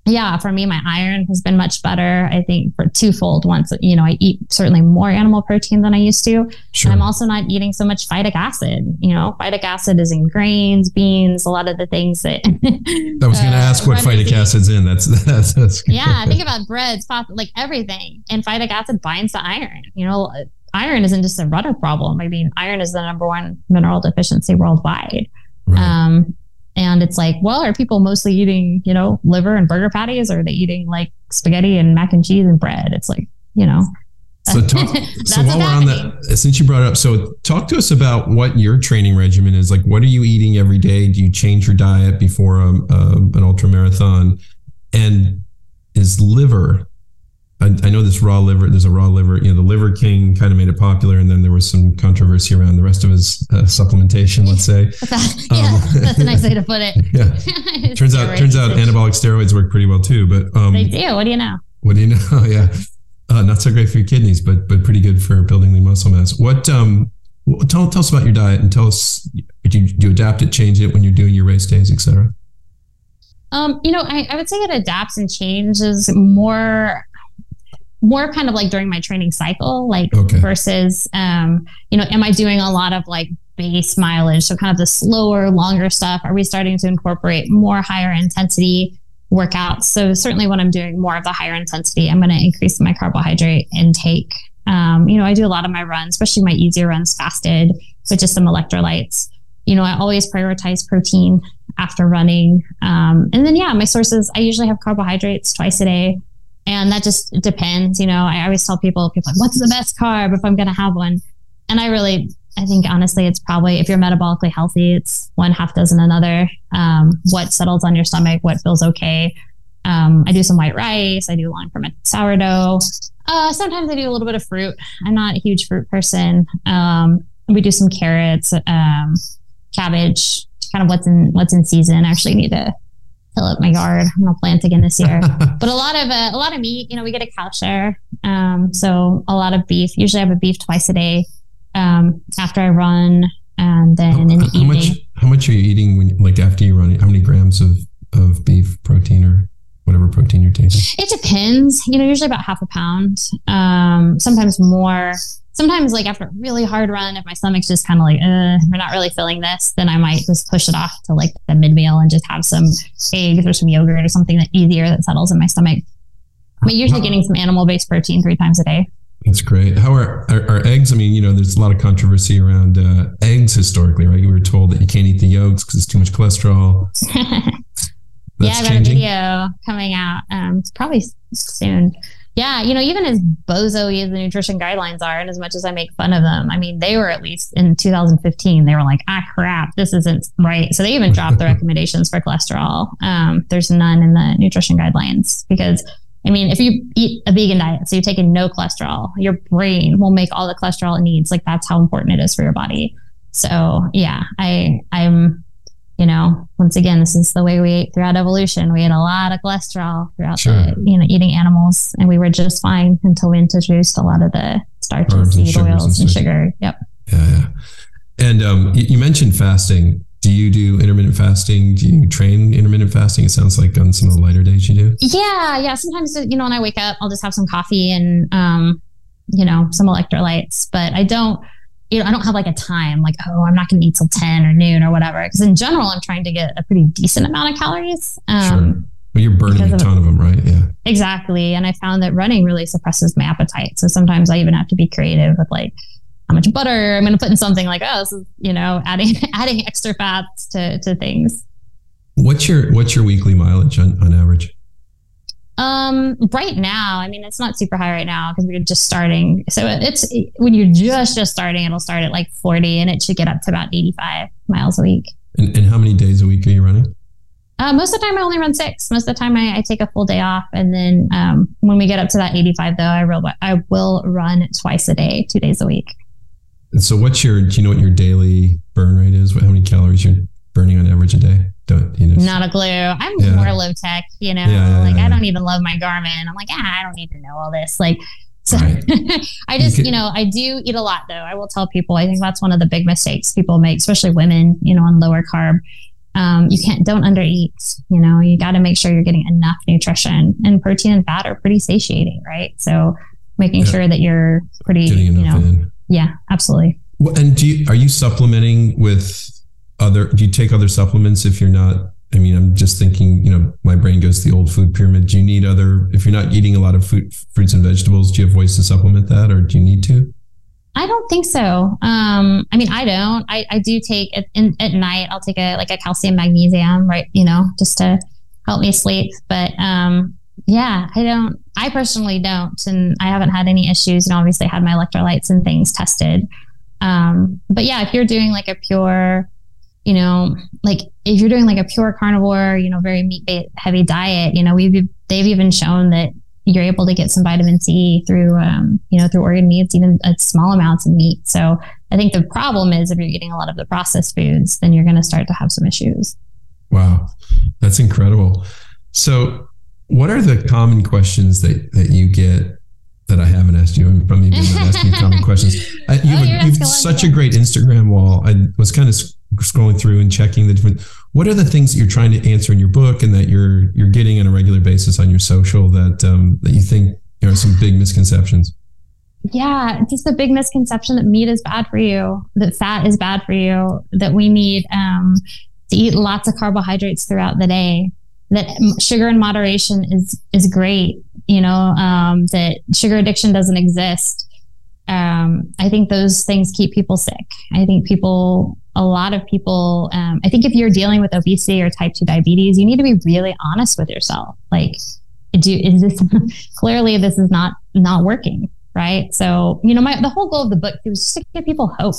yeah, for me, my iron has been much better. I think for twofold. Once, you know, I eat certainly more animal protein than I used to. Sure. I'm also not eating so much phytic acid. You know, phytic acid is in grains, beans, a lot of the things that. I was going to uh, ask what phytic acid's in. That's that's, that's yeah. Think about breads, like everything, and phytic acid binds to iron. You know, iron isn't just a rudder problem. I mean, iron is the number one mineral deficiency worldwide. Right. Um, and it's like, well, are people mostly eating, you know, liver and burger patties, or are they eating like spaghetti and mac and cheese and bread? It's like, you know. So, talk, so while we're on that, since you brought it up, so talk to us about what your training regimen is. Like, what are you eating every day? Do you change your diet before a, um, a, um, an ultra marathon? And is liver I, I, know this raw liver. There's a raw liver. You know, the Liver King kind of made it popular, and then there was some controversy around the rest of his uh, supplementation. Let's say, yeah, um, that's a nice way to put it. Yeah, turns out turns out anabolic steroids work pretty well too. But um, they do. What do you know? What do you know? yeah, uh, not so great for your kidneys, but but pretty good for building the muscle mass. What um, tell tell us about your diet and tell us do you, do you adapt it, change it when you're doing your race days, etc. Um, you know, I, I would say it adapts and changes more more kind of like during my training cycle, like okay. versus, um, you know, am I doing a lot of like base mileage? So kind of the slower, longer stuff. Are we starting to incorporate more higher intensity workouts? So certainly when I'm doing more of the higher intensity, I'm going to increase my carbohydrate intake. Um, you know, I do a lot of my runs, especially my easier runs fasted with just some electrolytes. You know, I always prioritize protein after running. Um, and then, yeah, my sources, I usually have carbohydrates twice a day and that just depends. You know, I always tell people, people like, what's the best carb if I'm going to have one? And I really, I think honestly, it's probably if you're metabolically healthy, it's one half dozen another. Um, what settles on your stomach, what feels okay. Um, I do some white rice. I do long fermented sourdough. Uh, sometimes I do a little bit of fruit. I'm not a huge fruit person. Um, we do some carrots, um, cabbage, kind of what's in what's in season. I actually need to fill up my yard. I'm gonna plant again this year. but a lot of uh, a lot of meat. You know, we get a cow share, um, so a lot of beef. Usually, I have a beef twice a day um, after I run, and then in the how evening. Much, how much are you eating when, like, after you run? How many grams of of beef protein or whatever protein you're taking? It depends. You know, usually about half a pound. Um, sometimes more sometimes like after a really hard run, if my stomach's just kind of like, uh, we're not really feeling this, then I might just push it off to like the mid meal and just have some eggs or some yogurt or something that easier that settles in my stomach. But usually getting some animal based protein three times a day. That's great. How are, are, are, eggs? I mean, you know, there's a lot of controversy around uh, eggs historically, right? You were told that you can't eat the yolks because it's too much cholesterol. yeah, I got a video coming out um, probably soon yeah, you know, even as bozo as the nutrition guidelines are, and as much as I make fun of them, I mean, they were at least in 2015, they were like, ah, crap, this isn't right. So they even dropped the recommendations for cholesterol. Um, there's none in the nutrition guidelines because, I mean, if you eat a vegan diet, so you're taking no cholesterol, your brain will make all the cholesterol it needs. Like that's how important it is for your body. So yeah, I I'm you know, once again, this is the way we ate throughout evolution. We ate a lot of cholesterol throughout sure. the, you know, eating animals, and we were just fine until we introduced a lot of the starches, seed oils, and, and sugar. Yep. Yeah, yeah. And um, you mentioned fasting. Do you do intermittent fasting? Do you train intermittent fasting? It sounds like on some of the lighter days you do. Yeah, yeah. Sometimes you know when I wake up, I'll just have some coffee and um, you know some electrolytes, but I don't you know, I don't have like a time like, oh, I'm not going to eat till 10 or noon or whatever. Because in general, I'm trying to get a pretty decent amount of calories. Um, sure. But you're burning a ton of them, right? Yeah. Exactly. And I found that running really suppresses my appetite. So sometimes I even have to be creative with like, how much butter I'm going to put in something like, oh, this is, you know, adding, adding extra fats to, to things. What's your, what's your weekly mileage on, on average? Um, right now, I mean, it's not super high right now because we're just starting. So it's when you're just just starting, it'll start at like 40, and it should get up to about 85 miles a week. And, and how many days a week are you running? Uh, most of the time, I only run six. Most of the time, I, I take a full day off, and then um, when we get up to that 85, though, I will I will run twice a day, two days a week. And so, what's your? Do you know what your daily burn rate is? What, how many calories you're burning on average a day? Don't you know? Not a clue. I'm yeah. more low tech, you know. Yeah, like I don't even love my Garmin. I'm like, ah, I don't need to know all this. Like, so right. I just, you, you know, I do eat a lot though. I will tell people. I think that's one of the big mistakes people make, especially women, you know, on lower carb. Um, you can't don't undereat. You know, you got to make sure you're getting enough nutrition, and protein and fat are pretty satiating, right? So making yeah. sure that you're pretty, you know, in. yeah, absolutely. Well, and do you, are you supplementing with other? Do you take other supplements if you're not? I mean, I'm just thinking. You know, my brain goes to the old food pyramid. Do you need other? If you're not eating a lot of food, fruits and vegetables, do you have ways to supplement that, or do you need to? I don't think so. Um, I mean, I don't. I, I do take at, in, at night. I'll take a like a calcium magnesium, right? You know, just to help me sleep. But um, yeah, I don't. I personally don't, and I haven't had any issues. And obviously, had my electrolytes and things tested. Um, but yeah, if you're doing like a pure, you know, like if you're doing like a pure carnivore, you know, very meat heavy diet, you know, we've they've even shown that you're able to get some vitamin C through, um, you know, through organ meats, even at small amounts of meat. So I think the problem is if you're getting a lot of the processed foods, then you're going to start to have some issues. Wow, that's incredible. So, what are the common questions that that you get that I haven't asked you? I'm probably not asking common questions. I, you oh, have, you've such a great Instagram wall. I was kind of scrolling through and checking the different what are the things that you're trying to answer in your book and that you're you're getting on a regular basis on your social that um, that you think are some big misconceptions yeah just the big misconception that meat is bad for you that fat is bad for you that we need um, to eat lots of carbohydrates throughout the day that sugar in moderation is is great you know um, that sugar addiction doesn't exist um, I think those things keep people sick. I think people a lot of people um, i think if you're dealing with obesity or type 2 diabetes you need to be really honest with yourself. Like do is this clearly this is not not working right? So you know my the whole goal of the book was just to give people hope.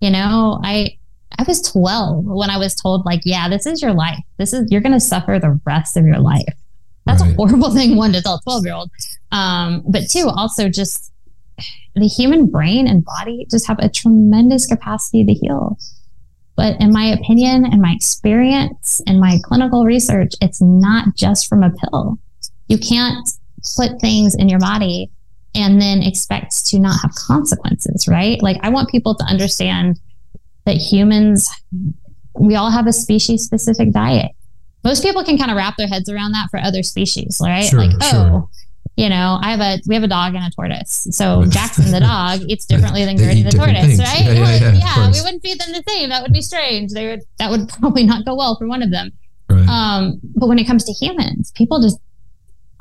You know i i was 12 when i was told like yeah this is your life. This is you're going to suffer the rest of your life. That's right. a horrible thing one to tell 12 year old um, but two also just the human brain and body just have a tremendous capacity to heal. But in my opinion, in my experience, in my clinical research, it's not just from a pill. You can't put things in your body and then expect to not have consequences, right? Like, I want people to understand that humans, we all have a species specific diet. Most people can kind of wrap their heads around that for other species, right? Sure, like, oh, sure you know, I have a we have a dog and a tortoise. So Jackson the dog eats differently than Gertie the tortoise, things. right? Yeah, yeah, yeah, yeah we wouldn't feed them the same. That would be strange. They would that would probably not go well for one of them. Right. Um, but when it comes to humans, people just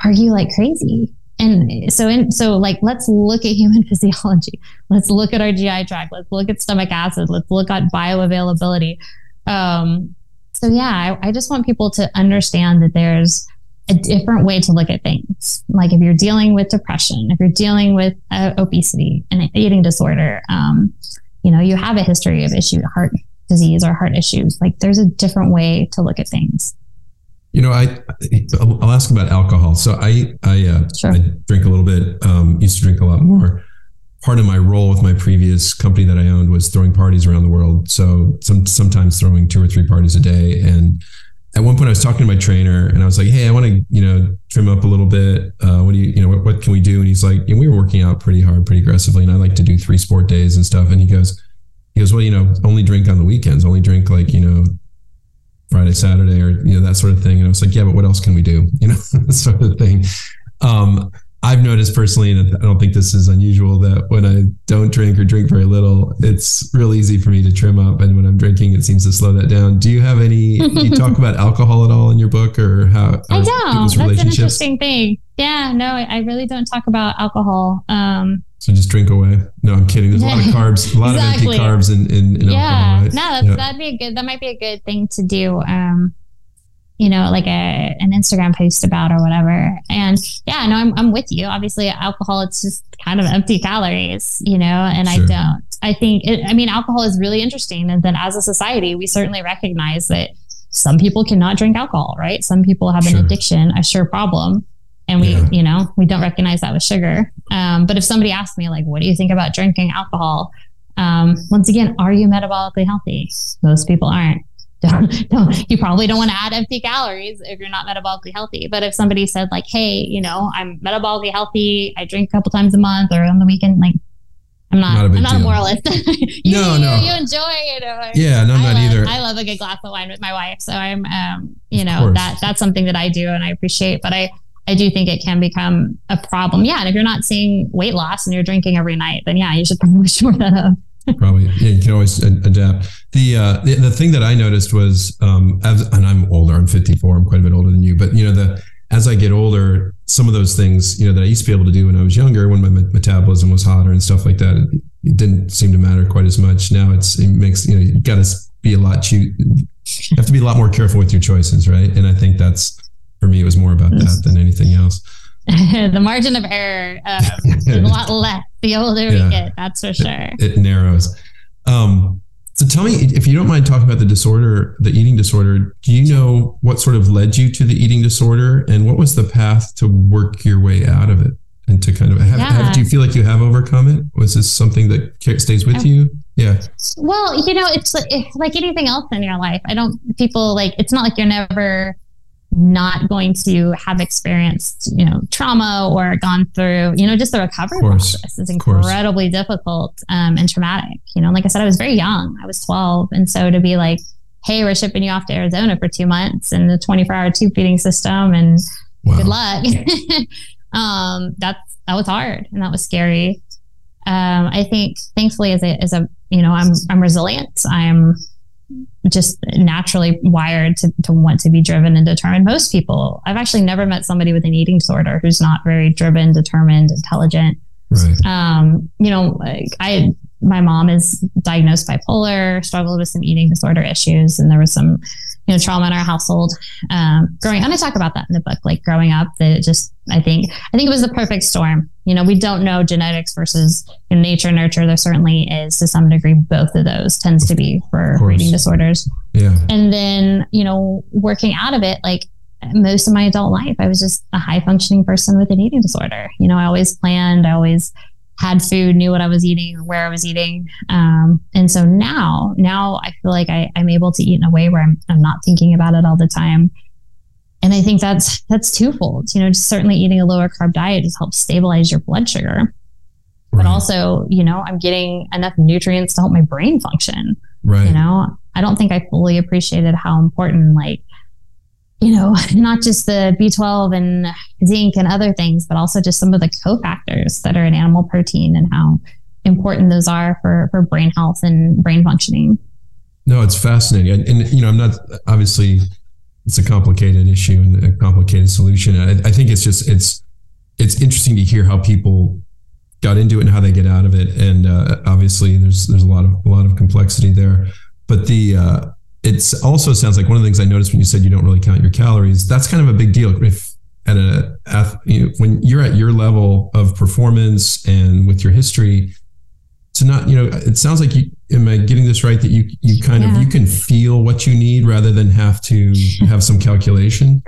argue like crazy. And so in so like let's look at human physiology. Let's look at our GI tract. Let's look at stomach acid. Let's look at bioavailability. Um, so yeah, I, I just want people to understand that there's a different way to look at things. Like if you're dealing with depression, if you're dealing with uh, obesity and eating disorder, um, you know, you have a history of issue, heart disease or heart issues. Like there's a different way to look at things. You know, I I'll ask about alcohol. So I I, uh, sure. I drink a little bit. Um, used to drink a lot more. Part of my role with my previous company that I owned was throwing parties around the world. So some sometimes throwing two or three parties a day and at one point I was talking to my trainer and I was like, Hey, I want to, you know, trim up a little bit. Uh, what do you, you know, what, what can we do? And he's like, and we were working out pretty hard, pretty aggressively. And I like to do three sport days and stuff. And he goes, he goes, well, you know, only drink on the weekends, only drink like, you know, Friday, Saturday, or, you know, that sort of thing. And I was like, yeah, but what else can we do? You know, that sort of thing. Um, I've noticed personally, and I don't think this is unusual, that when I don't drink or drink very little, it's real easy for me to trim up. And when I'm drinking, it seems to slow that down. Do you have any, do you talk about alcohol at all in your book or how? I don't. That's an interesting thing. Yeah, no, I really don't talk about alcohol. Um, so just drink away. No, I'm kidding. There's a lot of carbs, a lot exactly. of empty carbs in, in, in yeah. alcohol. Right? No, that's, yeah. that'd be a good, that might be a good thing to do. Um, you know, like a an Instagram post about or whatever. And yeah, no, I'm I'm with you. Obviously, alcohol it's just kind of empty calories, you know, and sure. I don't. I think it, I mean alcohol is really interesting and then as a society, we certainly recognize that some people cannot drink alcohol, right? Some people have sure. an addiction, a sure problem. And we, yeah. you know, we don't recognize that with sugar. Um, but if somebody asked me, like, what do you think about drinking alcohol? Um, once again, are you metabolically healthy? Most people aren't don't, don't you probably don't want to add empty calories if you're not metabolically healthy. But if somebody said like, hey, you know, I'm metabolically healthy, I drink a couple times a month or on the weekend, like I'm not. Not a I'm not a moralist. you, No, you, no. You enjoy it. or- Yeah, no, I'm I not love, either. I love a good glass of wine with my wife, so I'm, um, you know, that that's something that I do and I appreciate. But I, I do think it can become a problem. Yeah, and if you're not seeing weight loss and you're drinking every night, then yeah, you should probably shore that up. Probably, yeah, you can always adapt. The, uh, the the thing that I noticed was, um, as, and I'm older. I'm 54. I'm quite a bit older than you. But you know, the as I get older, some of those things, you know, that I used to be able to do when I was younger, when my me- metabolism was hotter and stuff like that, it, it didn't seem to matter quite as much. Now it's it makes you know you got to be a lot You have to be a lot more careful with your choices, right? And I think that's for me, it was more about that than anything else. the margin of error um, is a lot less the older Yeah. we get. That's for sure. it narrows. Um, so tell me, if you don't mind talking about the disorder, the eating disorder, do you know what sort of led you to the eating disorder and what was the path to work your way out of it and to kind of have, Yeah. have do you feel like you have overcome it? Was this something that stays with Um, you? Yeah. Well, you know, it's like, it's like anything else in your life. I don't, people like, it's not like you're never not going to have experienced, you know, trauma or gone through, you know, just the recovery process is incredibly difficult um, and traumatic. You know, like I said, I was very young. I was 12. And so to be like, hey, we're shipping you off to Arizona for two months and the 24 hour tube feeding system and Wow. good luck. um, that's that was hard and that was scary. Um, I think thankfully as a as a you know I'm I'm resilient. I'm just naturally wired to, to want to be driven and determined. Most people, I've actually never met somebody with an eating disorder who's not very driven, determined, intelligent Right. um, you know, like, I my mom is diagnosed bipolar, struggled with some eating disorder issues, and there was some, you know, trauma in our household. Um, growing, and I talk about that in the book, like growing up, that it just, I think, I think it was the perfect storm. You know, we don't know genetics versus you know, nature nurture. There certainly is to some degree both of those tends to be for eating disorders. Yeah. And then, you know, working out of it, like most of my adult life, I was just a high functioning person with an eating disorder. You know, I always planned, I always had food, knew what I was eating, where I was eating. Um, and so now, now I feel like I, I'm able to eat in a way where I'm, I'm not thinking about it all the time. And I think that's that's twofold. You know, just certainly eating a lower carb diet just helps stabilize your blood sugar, but Right. also, you know, I'm getting enough nutrients to help my brain function right. you know i don't think i fully appreciated how important like you know not just the b12 and zinc and other things but also just some of the cofactors that are in animal protein and how important those are for for brain health and brain functioning No, it's fascinating, and, and you know, I'm not obviously it's a complicated issue and a complicated solution. I, I think it's just it's it's interesting to hear how people got into it and how they get out of it, and uh, obviously there's there's a lot of a lot of complexity there. But the uh, it's also sounds like one of the things I noticed when you said you don't really count your calories. That's kind of a big deal if at a you know, when you're at your level of performance and with your history to not you know it sounds like you am i getting this right that you you kind Yeah. of you can feel what you need rather than have to have some calculation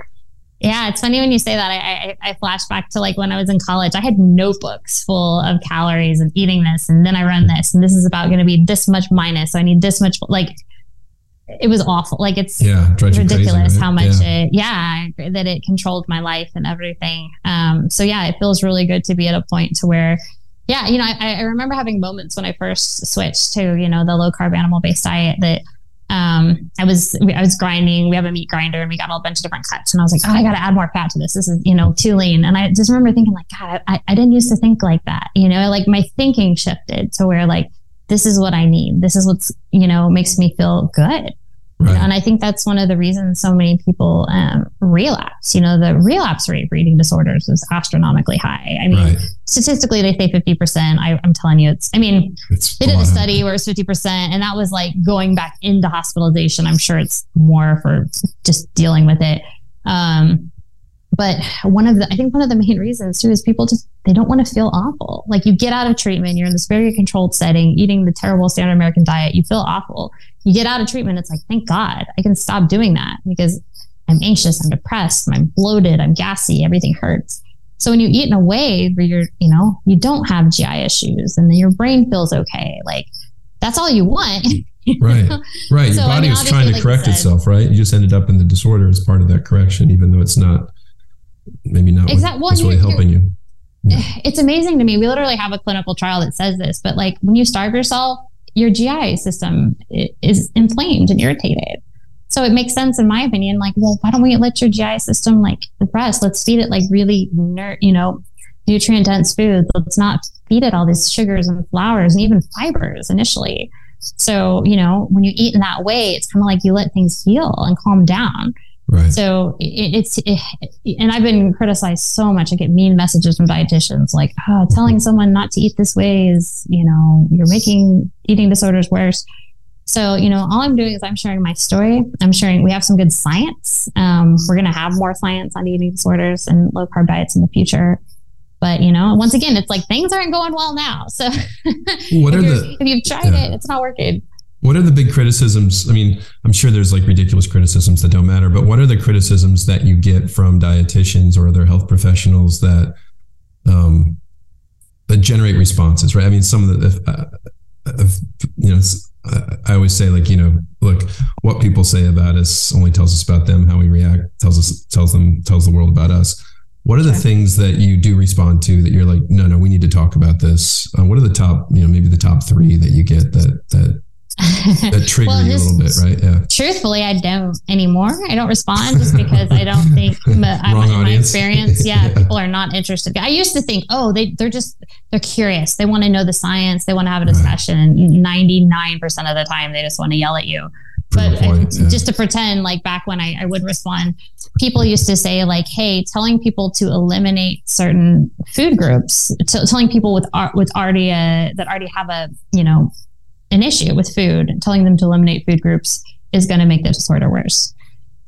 yeah it's funny when you say that i i, I flash back to like when i was in college i had notebooks full of calories and eating this and then i run this and this is about going to be this much minus so i need this much like it was awful. Like it's yeah you crazy, ridiculous right? how much yeah. it yeah that it controlled my life and everything. Um so yeah it feels really good to be at a point to where yeah you know i, I remember having moments when i first switched to you know the low carb animal based diet that um i was i was grinding. We have a meat grinder and we got a bunch of different cuts and i was like oh i gotta add more fat to this. This is you know too lean. And i just remember thinking like god i, I didn't used to think like that you know like my thinking shifted to where like this is what i need this is what's you know makes me feel good you know, right and I think that's one of the reasons so many people um, relapse. You know, the relapse rate for eating disorders is astronomically high. I mean, right statistically, they say 50%. I, I'm telling you, it's, I mean, it's they did a study where it's 50%, and that was like going back into hospitalization. I'm sure it's more for just dealing with it. Um, but one of the, I think one of the main reasons too is people just, they don't want to feel awful. Like you get out of treatment, you're in this very controlled setting, eating the terrible standard American diet, you feel awful. You get out of treatment, it's like, thank God I can stop doing that because I'm anxious, I'm depressed, I'm bloated, I'm gassy, everything hurts. So when you eat in a way where you're, you know, you don't have GI issues and then your brain feels okay, like that's all you want. right right So, your I body mean, was trying to like correct said- itself right you just ended up in the disorder as part of that correction even though it's not maybe not exactly. Well, what's really helping you it's amazing to me. We literally have a clinical trial that says this, but like when you starve yourself, your GI system is inflamed and irritated. So it makes sense, in my opinion. Like, well, why don't we let your GI system like rest? Let's feed it like really, you know, nutrient dense food. Let's not feed it all these sugars and flours and even fibers initially. So, you know, when you eat in that way, it's kind of like you let things heal and calm down. Right. So it, it's, it, and I've been criticized so much. I get mean messages from dietitians like, oh, telling someone not to eat this way is, you know, you're making eating disorders worse. So, you know, all I'm doing is I'm sharing my story. I'm sharing, we have some good science. Um, we're going to have more science on eating disorders and low carb diets in the future. But, you know, once again, it's like things aren't going well now. So, what are the, if you've tried yeah. it, it's not working. What are the big criticisms? I mean, I'm sure there's like ridiculous criticisms that don't matter, but what are the criticisms that you get from dietitians or other health professionals that um, that generate responses? Right? I mean, some of the, uh, uh, you know, I always say like, you know, look, what people say about us only tells us about them. How we react tells us tells them tells the world about us. What are the things that you do respond to that you're like, no, no, we need to talk about this? Uh, what are the top, you know, maybe the top three that you get that that that trigger well, you a little bit, right? Yeah. Truthfully, I don't anymore. I don't respond just because I don't think my, my experience. Yeah, yeah, people are not interested. I used to think, oh, they they're just they're curious. They want to know the science. They want to have a discussion. Ninety nine percent of the time, they just want to yell at you. But point, yeah. just to pretend, like back when I, I would respond, people used to say like, "Hey, telling people to eliminate certain food groups, t- telling people with with already a, that already have a you know an issue with food, telling them to eliminate food groups is going to make the disorder worse.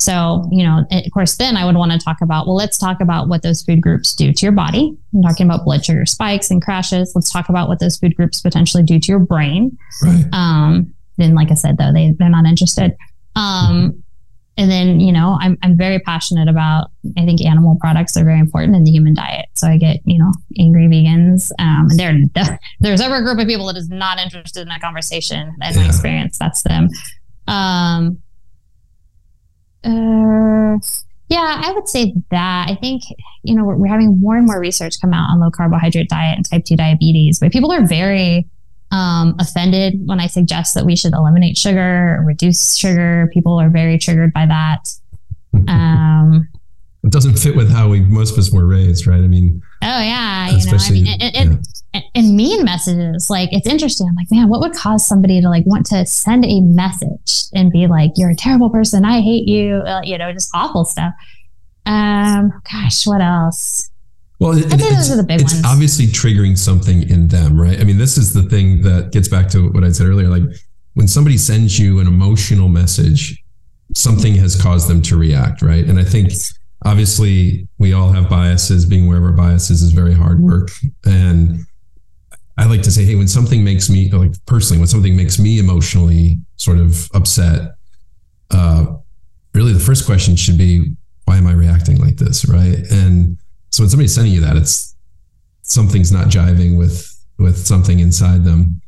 So, you know, of course, then I would want to talk about, well, let's talk about what those food groups do to your body. I'm talking about blood sugar spikes and crashes. Let's talk about what those food groups potentially do to your brain. Right. Um, then, like I said, though, they, they're not interested. Um, and then, you know, I'm, I'm very passionate about, I think animal products are very important in the human diet. So I get, you know, angry vegans. Um, and there, there's ever a group of people that is not interested in that conversation. In yeah. my experience, that's them. Um, uh, yeah, I would say that. I think, you know, we're, we're having more and more research come out on low carbohydrate diet and type 2 diabetes, but people are very, um, offended when I suggest that we should eliminate sugar, reduce sugar. People are very triggered by that. Um, it doesn't fit with how we most of us were raised, right? I mean, oh yeah, you know, I mean, and, and, yeah. and mean messages. Like it's interesting. I'm like, man, what would cause somebody to like want to send a message and be like, "You're a terrible person. I hate you." Uh, you know, just awful stuff. Um, gosh, what else? Well, it, it's, it's ones. obviously triggering something in them, right? I mean, this is the thing that gets back to what I said earlier. Like when somebody sends you an emotional message, something has caused them to react, right? And I think obviously we all have biases. Being aware of our biases is very hard work. And I like to say, hey, when something makes me like personally, when something makes me emotionally sort of upset, uh, really the first question should be, why am I reacting like this, right? And so when somebody's sending you that, it's something's not jiving with with something inside them.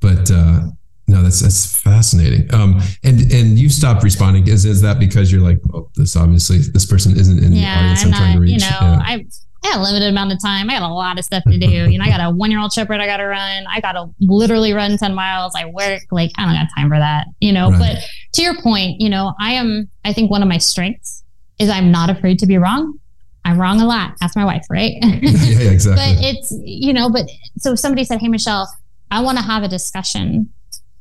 But uh, no, that's that's fascinating. Um, and and you stopped responding. Is is that because you're like, well, this obviously this person isn't in yeah, the audience I'm, I'm trying not, to reach? You know, yeah. I I had a limited amount of time. I got a lot of stuff to do. you know, I got a one year old shepherd I got to run. I got to literally run 10 miles. I work. Like, I don't got time for that, you know. Right. But to your point, you know, I am, I think one of my strengths is I'm not afraid to be wrong. I'm wrong a lot. Ask my wife, right? yeah, yeah, exactly. but it's, you know, but so if somebody said, Hey, Michelle, I want to have a discussion.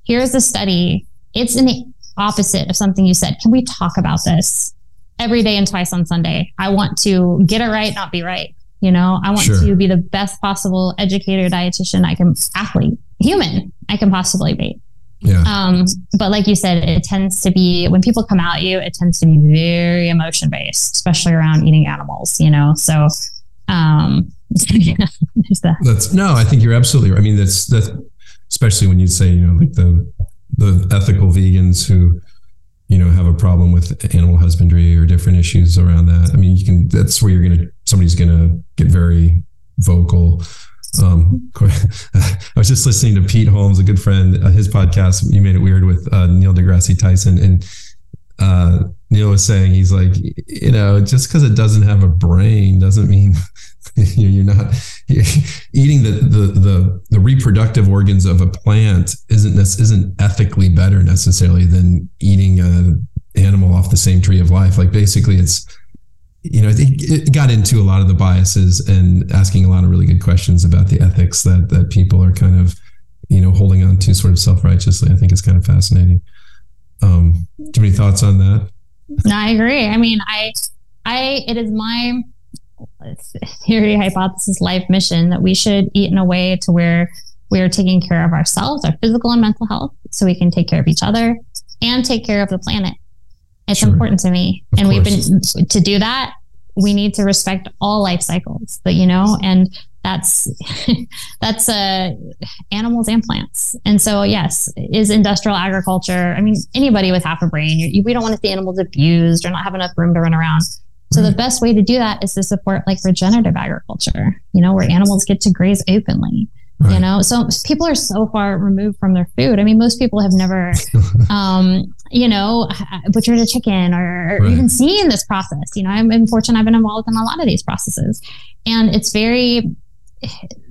Here's the study. It's in the opposite of something you said. Can we talk about this every day and twice on Sunday? I want to get it right, not be right. You know, I want sure. to be the best possible educator, dietitian I can, athlete, human I can possibly be. Yeah. Um, but like you said, it tends to be when people come at you, it tends to be very emotion based, especially around eating animals, you know? So, um, yeah, there's that. That's no, I think you're absolutely right. I mean, that's, that's especially when you say, you know, like the, the ethical vegans who, you know, have a problem with animal husbandry or different issues around that. I mean, you can, that's where you're going to, somebody's going to get very vocal um, I was just listening to Pete Holmes, a good friend, uh, his podcast. You made it weird with uh, Neil deGrasse Tyson, and uh, Neil was saying he's like, you know, just because it doesn't have a brain doesn't mean you're not you're eating the, the the the reproductive organs of a plant isn't this isn't ethically better necessarily than eating a animal off the same tree of life. Like basically, it's you know, it, it, got into a lot of the biases and asking a lot of really good questions about the ethics that that people are kind of, you know, holding on to sort of self righteously. I think it's kind of fascinating. Um, do you have any thoughts on that? No, I agree. I mean, I, I, it is my theory, hypothesis, life mission that we should eat in a way to where we are taking care of ourselves, our physical and mental health, so we can take care of each other and take care of the planet. It's sure. important to me. Of and course. we've been to do that, we need to respect all life cycles, but you know, and that's that's uh animals and plants. And so yes, is industrial agriculture, I mean, anybody with half a brain, you, we don't want to see animals abused or not have enough room to run around. So the best way to do that is to support like regenerative agriculture, you know, where animals get to graze openly. Right. You know, so people are so far removed from their food. I mean, most people have never, um, you know, butchered a chicken or, or right. even seen this process. You know, I'm, I'm fortunate I've been involved in a lot of these processes, and it's very.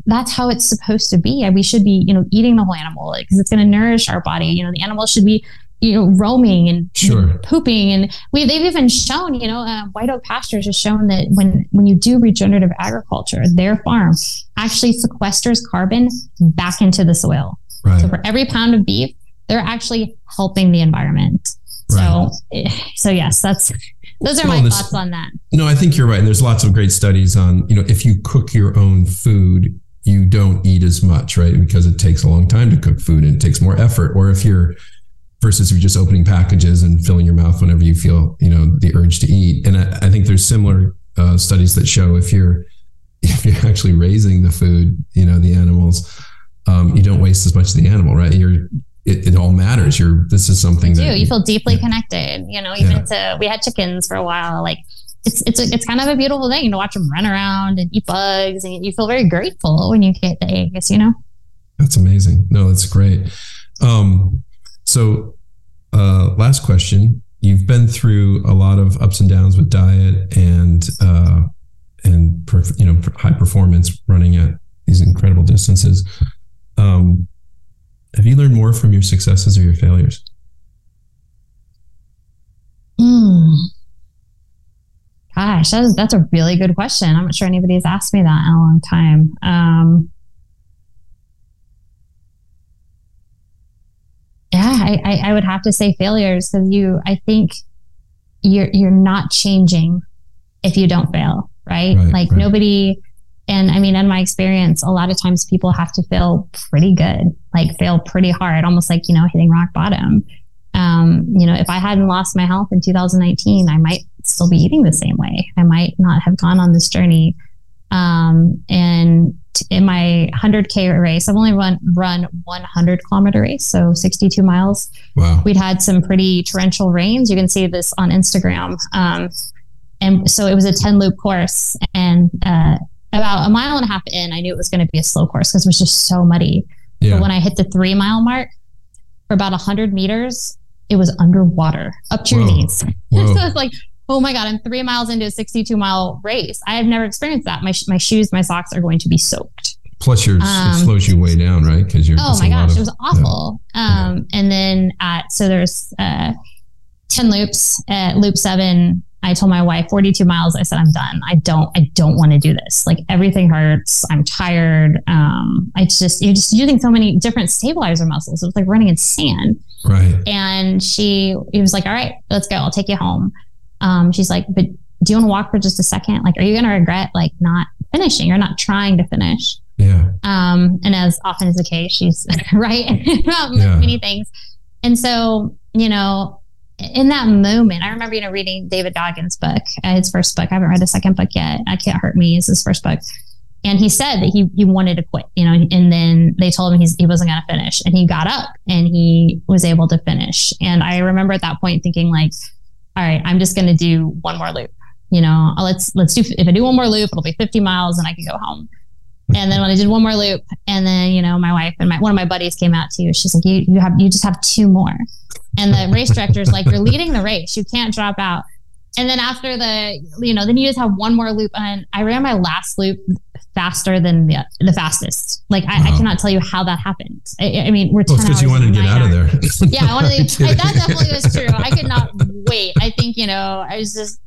That's how it's supposed to be. We should be, you know, eating the whole animal because it's going to nourish our body. You know, the animal should be you know roaming and sure. pooping. And we they've even shown you know uh, white oak pastures has shown that when when you do regenerative agriculture their farm actually sequesters carbon back into the soil. Right. so for every pound of beef they're actually helping the environment. Right. so eh, so yes that's those are well, my thoughts on that. No i think you're right. And there's lots of great studies on you know if you cook your own food you don't eat as much right? Because it takes a long time to cook food and it takes more effort. Or if you're versus you're just opening packages and filling your mouth whenever you feel you know the urge to eat and i, I think there's similar uh, studies that show if you're if you're actually raising the food you know the animals um, you don't waste as much of the animal right you're it, it all matters you're this is something you that do. you feel deeply yeah. connected you know even yeah. to we had chickens for a while like it's it's a, it's kind of a beautiful thing to watch them run around and eat bugs and you feel very grateful when you get the eggs you know that's amazing no that's great um so, uh, last question. You've been through a lot of ups and downs with diet and uh, and perf- you know high performance running at these incredible distances. Um, have you learned more from your successes or your failures? Mm. Gosh, that is, that's a really good question. I'm not sure anybody's asked me that in a long time. Um, yeah, I, I would have to say failures because you, I think you're you're not changing if you don't fail, right? right like right. nobody, and I mean, in my experience, a lot of times people have to fail pretty good, like fail pretty hard, almost like you know hitting rock bottom. Um, you know, if I hadn't lost my health in 2019, I might still be eating the same way. I might not have gone on this journey. Um, and in my 100k race i've only run run 100 kilometer race so 62 miles. Wow. We'd had some pretty torrential rains. You can see this on instagram. Um, and so it was a 10 loop course and uh, about a mile and a half in i knew it was going to be a slow course because it was just so muddy. Yeah. but when i hit the three mile mark for about 100 meters it was underwater up to Whoa. your knees so it's like oh my God, I'm three miles into a 62 mile race. I have never experienced that. My, my shoes, my socks are going to be soaked. Plus, your um, it slows you way down, right? Because you're. Oh my gosh, of, it was awful. Yeah. Um, and then at so there's uh, ten loops at loop seven. I told my wife 42 miles. I said I'm done. I don't. I don't want to do this. Like everything hurts. I'm tired. Um, I just you're just using so many different stabilizer muscles. It was like running in sand. Right. And she, he was like, "All right, let's go. I'll take you home." Um, she's like, but do you want to walk for just a second? Like, are you going to regret like not finishing or not trying to finish? Yeah. Um, and as often is the case, she's right about yeah. many things. And so, you know, in that moment, I remember, you know, reading David Goggins' book, uh, his first book. I haven't read the second book yet. I Can't Hurt Me is his first book. And he said that he, he wanted to quit, you know, and then they told him he's, he wasn't going to finish. And he got up and he was able to finish. And I remember at that point thinking, like, all right, I'm just going to do one more loop. You know, let's let's do. If I do one more loop, it'll be 50 miles, and I can go home. And then when I did one more loop, and then you know, my wife and my one of my buddies came out too. She's like, "You you have you just have two more." And the race director's like, "You're leading the race. You can't drop out." and then after the, you know, then you just have one more loop. And I ran my last loop faster than the, the fastest. Like I, wow. I cannot tell you how that happened. I, I mean, we're well, because you wanted to get out of there. yeah, I wanted to. I, that definitely was true. I could not wait. I think you know, I was just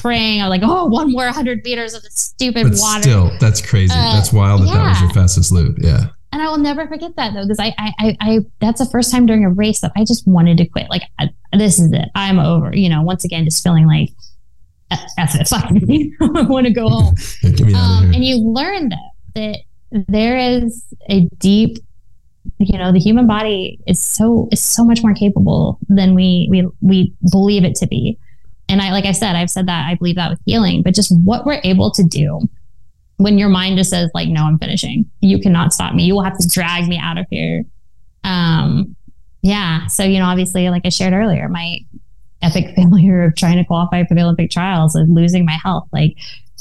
praying. I'm like, oh, one more hundred meters of the stupid but water. Still, that's crazy. Uh, that's wild that yeah. that was your fastest loop. Yeah. And I will never forget that though, because I, I, I, I, that's the first time during a race that I just wanted to quit. Like, I, this is it. I'm over. You know, once again, just feeling like, that's it. Fuck I want to go home. um, and you learn that that there is a deep, you know, the human body is so is so much more capable than we we we believe it to be. And I, like I said, I've said that I believe that with healing, but just what we're able to do when your mind just says like, no, I'm finishing. You cannot stop me. You will have to drag me out of here. Um, yeah. So, you know, obviously, like I shared earlier, my epic failure of trying to qualify for the Olympic trials and losing my health, like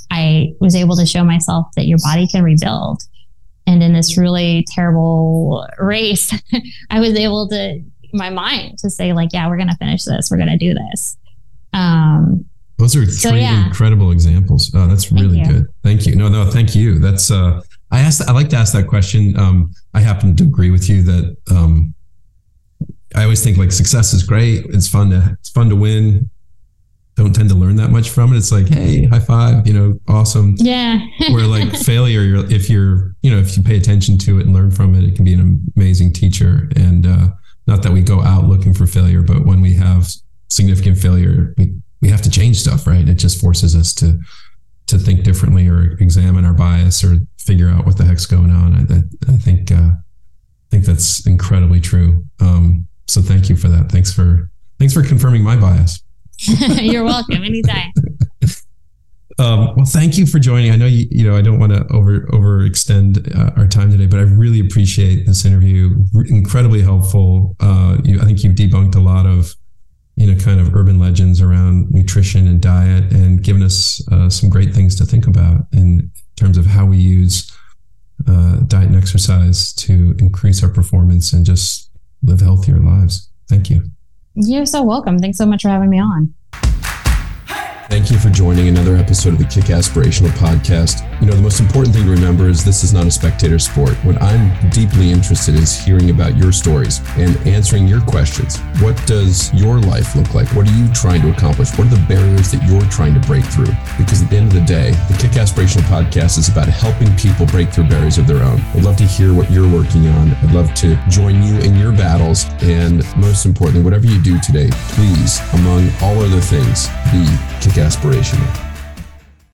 I was able to show myself that your body can rebuild. And in this really terrible race, I was able to, my mind to say, like, yeah, we're going to finish this. We're going to do this. Um, those are three so, yeah. incredible examples. Oh, that's really good. Thank you. No, no, thank you. That's uh I asked I like to ask that question. Um I happen to agree with you that um I always think like success is great. It's fun to it's fun to win. Don't tend to learn that much from it. It's like, hey, high five, you know, awesome. Yeah. Where like failure, you're, if you're, you know, if you pay attention to it and learn from it, it can be an amazing teacher. And uh, not that we go out looking for failure, but when we have significant failure, we we have to change stuff, right? It just forces us to to think differently or examine our bias or figure out what the heck's going on. I, I think uh, I think that's incredibly true. Um, so thank you for that. Thanks for thanks for confirming my bias. You're welcome. Anytime. Um, well, thank you for joining. I know you, you know, I don't want to over overextend uh, our time today, but I really appreciate this interview. Incredibly helpful. Uh, you, I think you've debunked a lot of you know, kind of urban legends around nutrition and diet and given us uh, some great things to think about in terms of how we use uh, diet and exercise to increase our performance and just live healthier lives. Thank you. You're so welcome. Thanks so much for having me on. Thank you for joining another episode of the Kickasspirational Podcast. You know, the most important thing to remember is this is not a spectator sport. What I'm deeply interested in is hearing about your stories and answering your questions. What does your life look like? What are you trying to accomplish? What are the barriers that you're trying to break through? Because at the end of the day, the Kickasspirational Podcast is about helping people break through barriers of their own. I'd love to hear what you're working on. I'd love to join you in your battles. And most importantly, whatever you do today, please, among all other things, be kick aspirational.